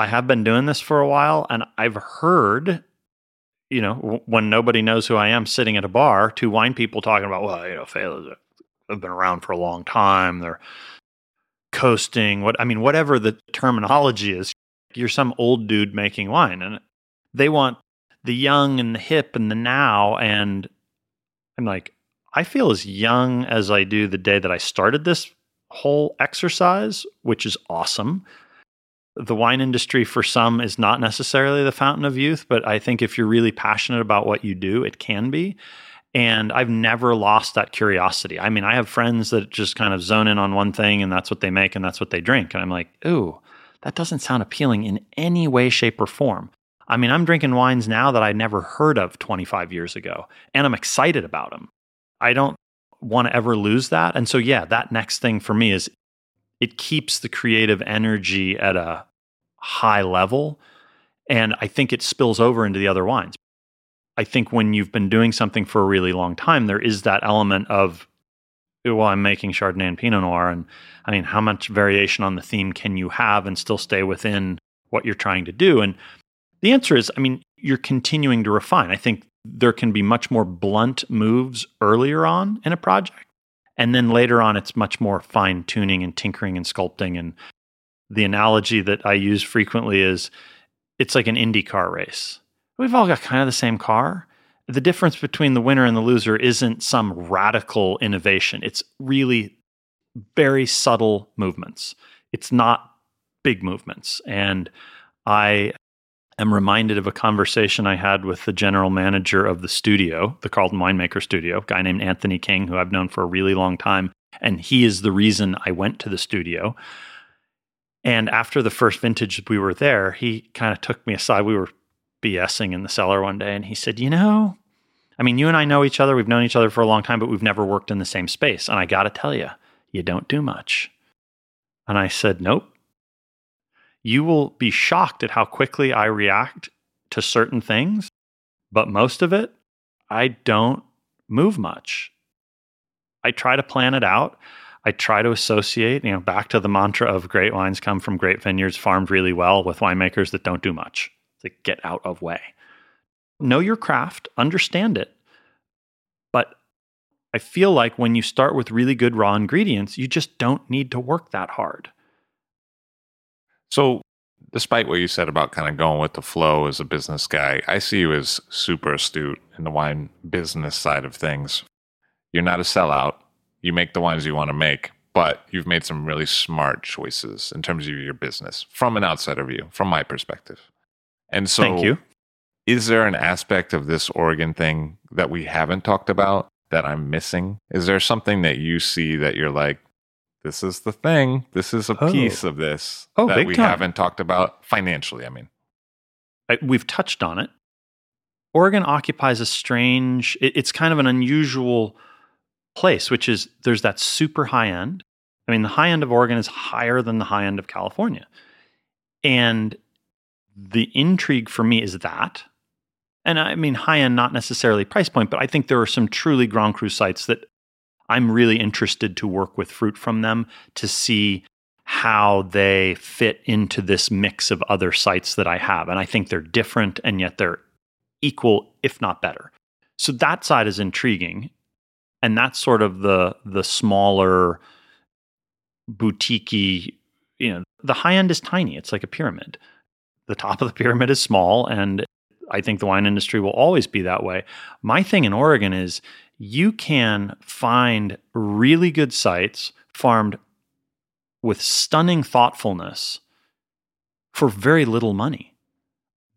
I have been doing this for a while, and I've heard you know, when nobody knows who I am sitting at a bar, two wine people talking about, well, you know, have been around for a long time. They're coasting. What I mean, whatever the terminology is, you're some old dude making wine, and they want the young and the hip and the now. And I'm like, I feel as young as I do the day that I started this whole exercise, which is awesome the wine industry for some is not necessarily the fountain of youth, but I think if you're really passionate about what you do, it can be. And I've never lost that curiosity. I mean, I have friends that just kind of zone in on one thing and that's what they make and that's what they drink. And I'm like, ooh, that doesn't sound appealing in any way, shape, or form. I mean, I'm drinking wines now that I never heard of 25 years ago, and I'm excited about them. I don't want to ever lose that. And so, yeah, that next thing for me is it keeps the creative energy at a high level. And I think it spills over into the other wines. I think when you've been doing something for a really long time, there is that element of, well, I'm making Chardonnay and Pinot Noir. And I mean, how much variation on the theme can you have and still stay within what you're trying to do? And the answer is, I mean, you're continuing to refine. I think there can be much more blunt moves earlier on in a project. And then later on, it's much more fine tuning and tinkering and sculpting. And the analogy that I use frequently is it's like an Indy car race. We've all got kind of the same car. The difference between the winner and the loser isn't some radical innovation. It's really very subtle movements. It's not big movements. And I am reminded of a conversation I had with the general manager of the studio, the Carlton Winemaker Studio, a guy named Anthony King, who I've known for a really long time. And he is the reason I went to the studio. And after the first vintage we were there, he kind of took me aside. We were BSing in the cellar one day and he said, You know, I mean, you and I know each other. We've known each other for a long time, but we've never worked in the same space. And I got to tell you, you don't do much. And I said, Nope. You will be shocked at how quickly I react to certain things, but most of it, I don't move much. I try to plan it out. I try to associate, you know, back to the mantra of great wines come from great vineyards farmed really well with winemakers that don't do much. It's like get out of way. Know your craft, understand it. But I feel like when you start with really good raw ingredients, you just don't need to work that hard. So, despite what you said about kind of going with the flow as a business guy, I see you as super astute in the wine business side of things. You're not a sellout you make the wines you want to make, but you've made some really smart choices in terms of your business from an outsider view, from my perspective. And so, thank you. Is there an aspect of this Oregon thing that we haven't talked about that I'm missing? Is there something that you see that you're like, this is the thing, this is a oh. piece of this oh, that we time. haven't talked about financially? I mean, I, we've touched on it. Oregon occupies a strange, it, it's kind of an unusual place, which is there's that super high end. I mean, the high end of Oregon is higher than the high end of California. And the intrigue for me is that. And I mean, high end, not necessarily price point, but I think there are some truly Grand Cru sites that I'm really interested to work with fruit from them to see how they fit into this mix of other sites that I have. And I think they're different and yet they're equal, if not better. So that side is intriguing and that's sort of the the smaller boutiquey you know the high end is tiny it's like a pyramid the top of the pyramid is small and i think the wine industry will always be that way. My thing in oregon is you can find really good sites farmed with stunning thoughtfulness for very little money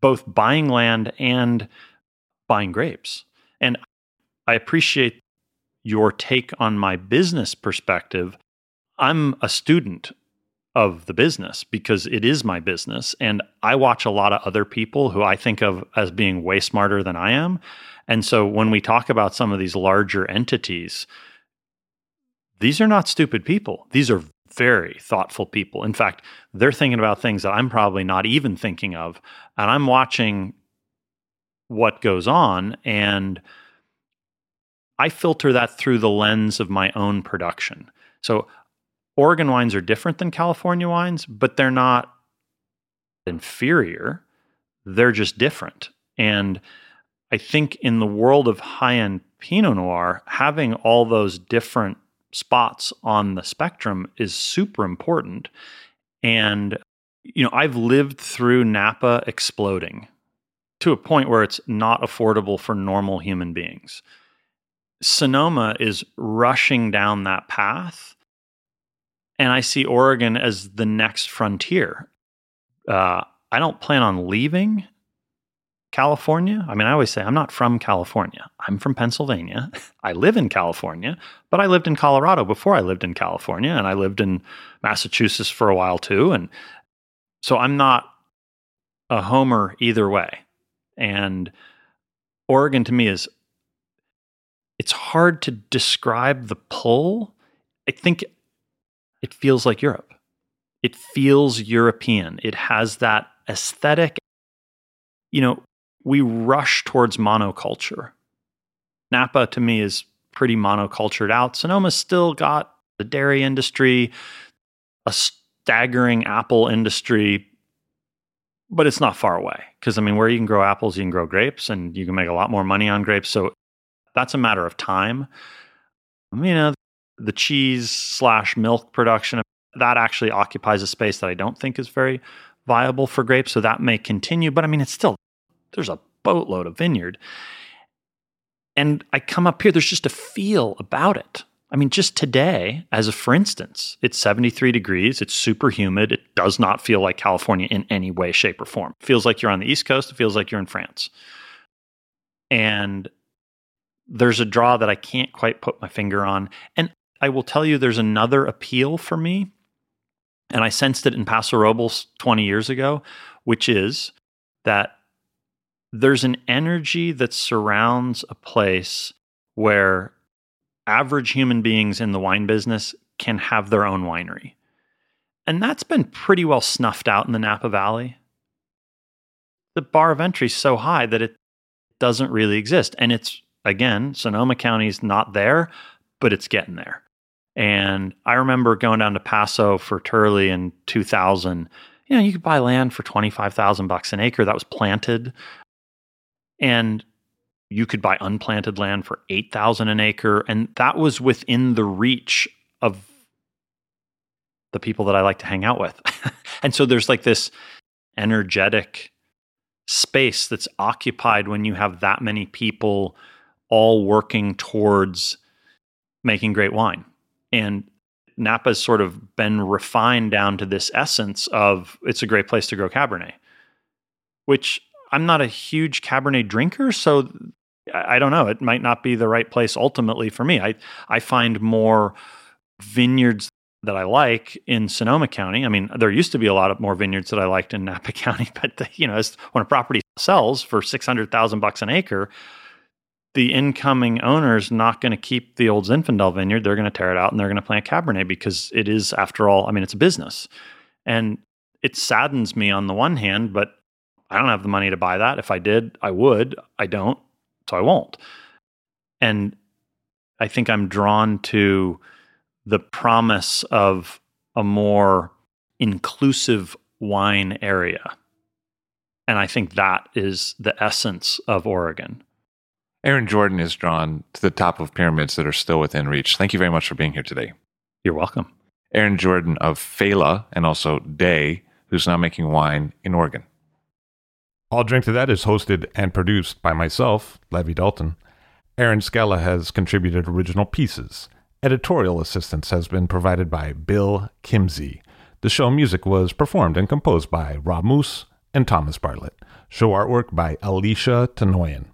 both buying land and buying grapes. And i appreciate your take on my business perspective, I'm a student of the business because it is my business. And I watch a lot of other people who I think of as being way smarter than I am. And so when we talk about some of these larger entities, these are not stupid people. These are very thoughtful people. In fact, they're thinking about things that I'm probably not even thinking of. And I'm watching what goes on. And I filter that through the lens of my own production. So Oregon wines are different than California wines, but they're not inferior. They're just different. And I think in the world of high end Pinot Noir, having all those different spots on the spectrum is super important. And, you know, I've lived through Napa exploding to a point where it's not affordable for normal human beings. Sonoma is rushing down that path. And I see Oregon as the next frontier. Uh, I don't plan on leaving California. I mean, I always say I'm not from California. I'm from Pennsylvania. *laughs* I live in California, but I lived in Colorado before I lived in California, and I lived in Massachusetts for a while too. And so I'm not a homer either way. And Oregon to me is it's hard to describe the pull. I think it feels like Europe. It feels European. It has that aesthetic. You know, we rush towards monoculture. Napa to me is pretty monocultured out. Sonoma's still got the dairy industry, a staggering apple industry, but it's not far away. Because I mean, where you can grow apples, you can grow grapes, and you can make a lot more money on grapes. So that's a matter of time. You know, the cheese slash milk production that actually occupies a space that I don't think is very viable for grapes. So that may continue, but I mean, it's still there's a boatload of vineyard. And I come up here, there's just a feel about it. I mean, just today, as a for instance, it's 73 degrees, it's super humid, it does not feel like California in any way, shape, or form. It feels like you're on the East Coast, it feels like you're in France. And there's a draw that I can't quite put my finger on. And I will tell you there's another appeal for me. And I sensed it in Paso Robles 20 years ago, which is that there's an energy that surrounds a place where average human beings in the wine business can have their own winery. And that's been pretty well snuffed out in the Napa Valley. The bar of entry is so high that it doesn't really exist. And it's, again, Sonoma County's not there, but it's getting there. And I remember going down to Paso for Turley in 2000. You know, you could buy land for 25,000 bucks an acre that was planted. And you could buy unplanted land for 8,000 an acre and that was within the reach of the people that I like to hang out with. *laughs* and so there's like this energetic space that's occupied when you have that many people all working towards making great wine. And Napa's sort of been refined down to this essence of it's a great place to grow Cabernet, which I'm not a huge Cabernet drinker, so I don't know. It might not be the right place ultimately for me. I I find more vineyards that I like in Sonoma County. I mean, there used to be a lot of more vineyards that I liked in Napa *laughs* County, but you know, when a property sells for six hundred thousand bucks an acre, the incoming owner is not going to keep the old Zinfandel vineyard. They're going to tear it out and they're going to plant Cabernet because it is, after all, I mean, it's a business, and it saddens me on the one hand, but I don't have the money to buy that. If I did, I would. I don't, so I won't. And I think I'm drawn to the promise of a more inclusive wine area. And I think that is the essence of Oregon. Ehren Jordan is drawn to the top of pyramids that are still within reach. Thank you very much for being here today. You're welcome. Ehren Jordan of Failla and also Day, who's now making wine in Oregon. I'll Drink to That is hosted and produced by myself, Levi Dalton. Erin Scala has contributed original pieces. Editorial assistance has been provided by Bill Kimsey. The show music was performed and composed by Rob Moose and Thomas Bartlett. Show artwork by Alicia Tenoyan.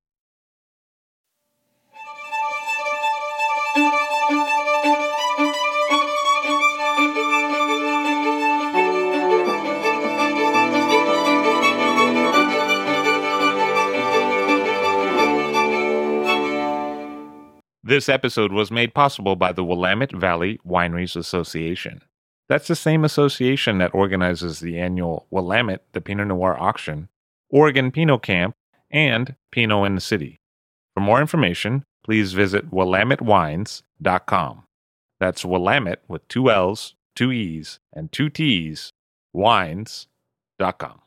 This episode was made possible by the Willamette Valley Wineries Association. That's the same association that organizes the annual Willamette the Pinot Noir auction, Oregon Pinot Camp, and Pinot in the City. For more information, please visit willamettewines.com. That's Willamette with two L's, two E's, and two T's, wines.com.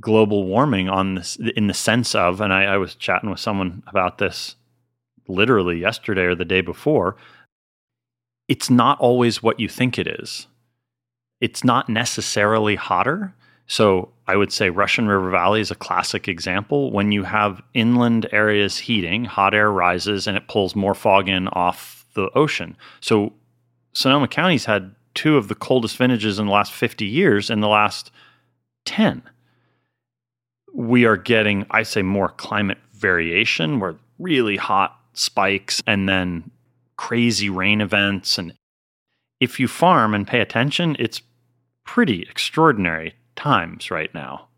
Global warming on this in the sense of, and I, I was chatting with someone about this literally yesterday or the day before, it's not always what you think it is. It's not necessarily hotter. So I would say Russian River Valley is a classic example. When you have inland areas heating, hot air rises and it pulls more fog in off the ocean. So Sonoma County's had two of the coldest vintages in the last 50 years in the last 10. We are getting, I say, more climate variation where really hot spikes and then crazy rain events. And if you farm and pay attention, it's pretty extraordinary times right now.